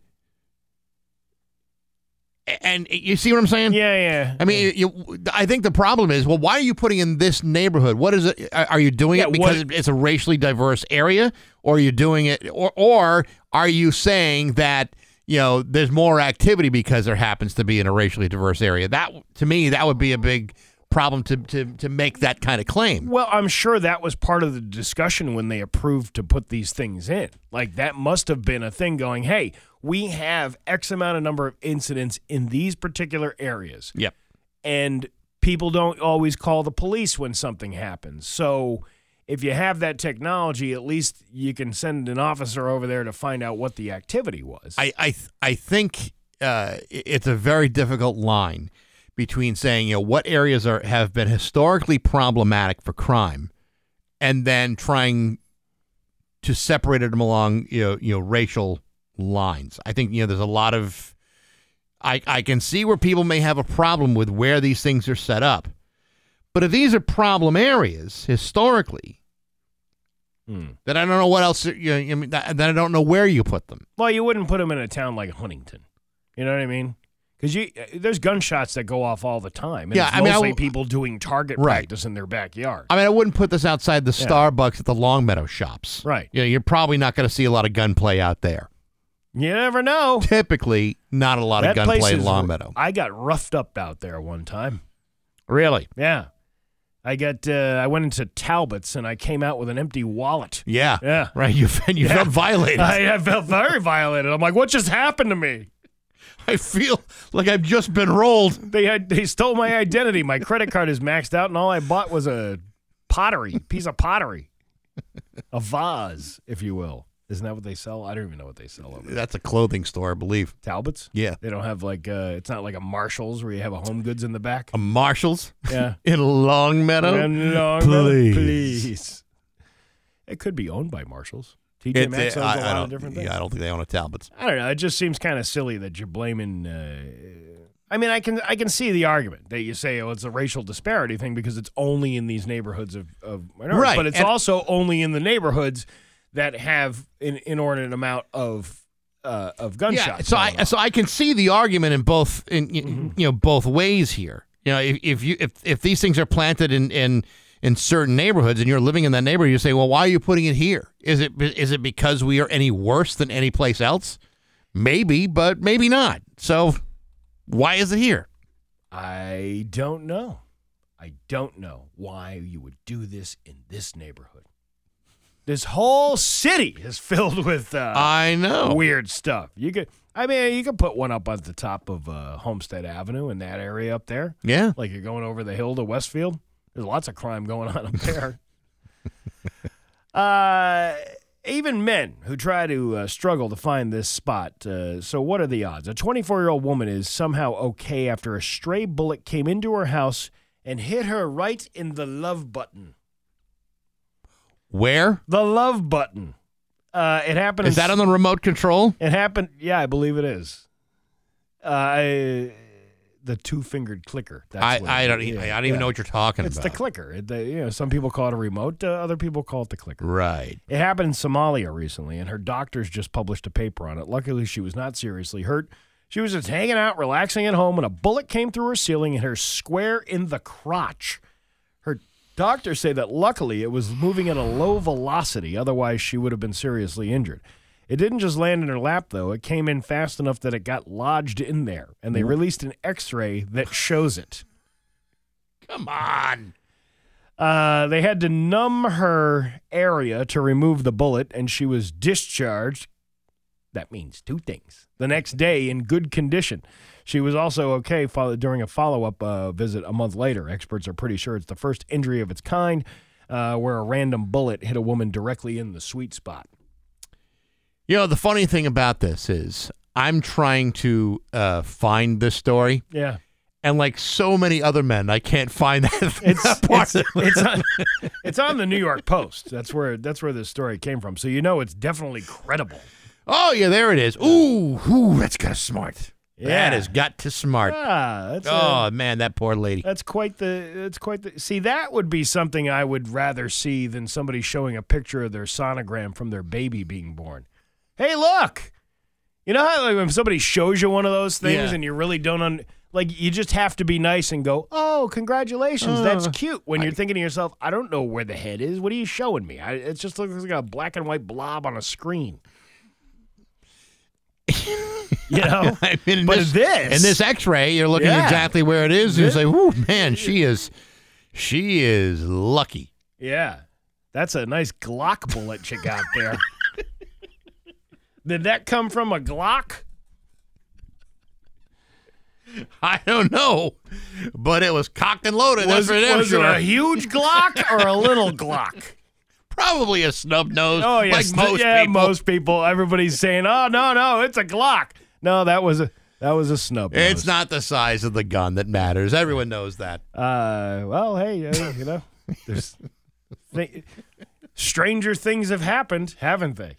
And you see what I'm saying? Yeah, yeah. I mean, you, I think the problem is, well, why are you putting in this neighborhood? What is it? Are are you doing Yeah, it because what- it's a racially diverse area, or are you doing it, or or are you saying that you know there's more activity because there happens to be in a racially diverse area? That to me, that would be a big problem to to to make that kind of claim. Well, I'm sure that was part of the discussion when they approved to put these things in. Like that must have been a thing going, "Hey, we have X amount of number of incidents in these particular areas." Yep. And people don't always call the police when something happens. So, if you have that technology, at least you can send an officer over there to find out what the activity was. I I I think uh, it's a very difficult line between saying you know what areas are have been historically problematic for crime, and then trying to separate them along you know you know racial lines. I think you know there's a lot of I I can see where people may have a problem with where these things are set up, but if these are problem areas historically. Hmm. Then I don't know what else. You know, I mean, then I don't know where you put them. Well, you wouldn't put them in a town like Huntington. You know what I mean? Because you there's gunshots that go off all the time. And Yeah, it's I mean, I mostly w- people doing target Right. practice in their backyard. I mean, I wouldn't put this outside the Yeah. Starbucks at the Longmeadow shops. Right. You know, you're probably not going to see a lot of gunplay out there. You never know. Typically, not a lot that of gunplay in Longmeadow. I got roughed up out there one time. Really? Yeah. I got uh, I went into Talbot's and I came out with an empty wallet. Yeah. Yeah. Right. You you Yeah. felt violated. I, I felt very violated. I'm like, what just happened to me? I feel like I've just been rolled. They had they stole my identity. My credit card is maxed out, and all I bought was a pottery piece of pottery. a vase, if you will. Isn't that what they sell? I don't even know what they sell over there. That's a clothing store, I believe. Talbots? Yeah. They don't have like uh it's not like a Marshalls where you have a home goods in the back. A Marshalls? Yeah. In Longmeadow? In Longmeadow, Please. please. It could be owned by Marshalls. TJ It- Maxx owns I- a lot of different yeah, things. I don't think they own a Talbots. I don't know. It just seems kind of silly that you're blaming. Uh, I mean, I can I can see the argument that you say, oh, it's a racial disparity thing because it's only in these neighborhoods of, of minorities, Right, but it's and- also only in the neighborhoods that have an inordinate amount of uh, of gunshots. Yeah, so I so I can see the argument in both in y- Mm-hmm. you know both ways here. You know, if, if you if if these things are planted in in in certain neighborhoods and you're living in that neighborhood, you say, well, why are you putting it here? Is it is it because we are any worse than any place else? Maybe, but maybe not. So why is it here? I don't know. I don't know why you would do this in this neighborhood. This whole city is filled with uh, I know. weird stuff. You could, I mean, you could put one up at the top of uh, Homestead Avenue in that area up there. Yeah. like you're going over the hill to Westfield. There's lots of crime going on up there. uh, even men who try to uh, struggle to find this spot. Uh, so, what are the odds? A 24 year old woman is somehow okay after a stray bullet came into her house and hit her right in the love button. Where The love button. Uh, it happened. is in- that on the remote control? It happened. Yeah, I believe it is. Uh, I, the two fingered clicker. That's I, what I don't is. I don't even yeah. know what you're talking It's about. It's the clicker. It, the, you know, some people call it a remote. Uh, other people call it the clicker. Right. It happened in Somalia recently, and her doctors just published a paper on it. Luckily, she was not seriously hurt. She was just hanging out, relaxing at home, when a bullet came through her ceiling and hit her square in the crotch. Her doctors say that luckily it was moving at a low velocity, otherwise, she would have been seriously injured. It didn't just land in her lap, though. It came in fast enough that it got lodged in there, and they released an x ray that shows it. Come on. Uh, they had to numb her area to remove the bullet, and she was discharged. That means two things. The next day, in good condition. She was also okay follow- during a follow up uh, visit a month later. Experts are pretty sure it's the first injury of its kind uh, where a random bullet hit a woman directly in the sweet spot. You know, the funny thing about this is I'm trying to uh, find this story. Yeah. And like so many other men, I can't find that. It's that part it's, it's, on, it's on the New York Post. That's where that's where this story came from. So you know it's definitely credible. oh yeah, there it is. Ooh, ooh, that's got smart. Yeah. That has got to smart. Ah, that's a- oh man, that poor lady. That's quite the. That's quite the. See, that would be something I would rather see than somebody showing a picture of their sonogram from their baby being born. Hey, look. You know how like when somebody shows you one of those things Yeah. and you really don't un- like you just have to be nice and go, "Oh, congratulations, that's Uh, cute." When you're thinking to yourself, "I don't know where the head is. What are you showing me?" I, it just looks like a black and white blob on a screen. you know, I mean, but this, this in this X-ray, you're looking Yeah. exactly where it is, and you say, "Whoo, man, she is, she is lucky." Yeah. That's a nice Glock bullet you got there. Did that come from a Glock? I don't know, but it was cocked and loaded. Was, that's for was sure. it a huge Glock or a little Glock? Probably a snub nose. Oh, like yes. most yeah, people. most people. Everybody's saying, "Oh, no, no, it's a Glock." No, that was a that was a snub. It's not the size of the gun that matters. Everyone knows that. Uh, well, hey, uh, you know, there's th- stranger things have happened, haven't they?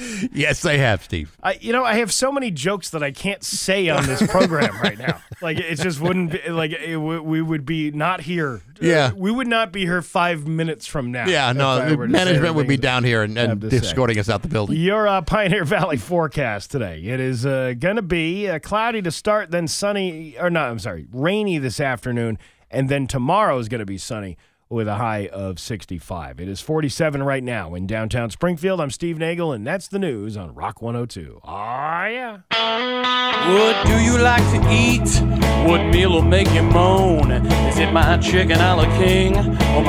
Yes, they have, Steve. I, you know, I have so many jokes that I can't say on this program right now. Like it just wouldn't be like it, w- we would be not here. Uh, Yeah. we would not be here five minutes from now. Yeah, no, I the were to say management would be down here and, and to say. escorting us out the building. Your uh, Pioneer Valley forecast today. It is uh, going to be uh, cloudy to start, then sunny, or no, I'm sorry, rainy this afternoon, and then tomorrow is going to be sunny with a high of 65. It is 47 right now in downtown Springfield. I'm Steve Nagle, and that's the news on Rock 102. Ah, yeah. What do you like to eat? What meal will make you moan? Is it my chicken a la king or my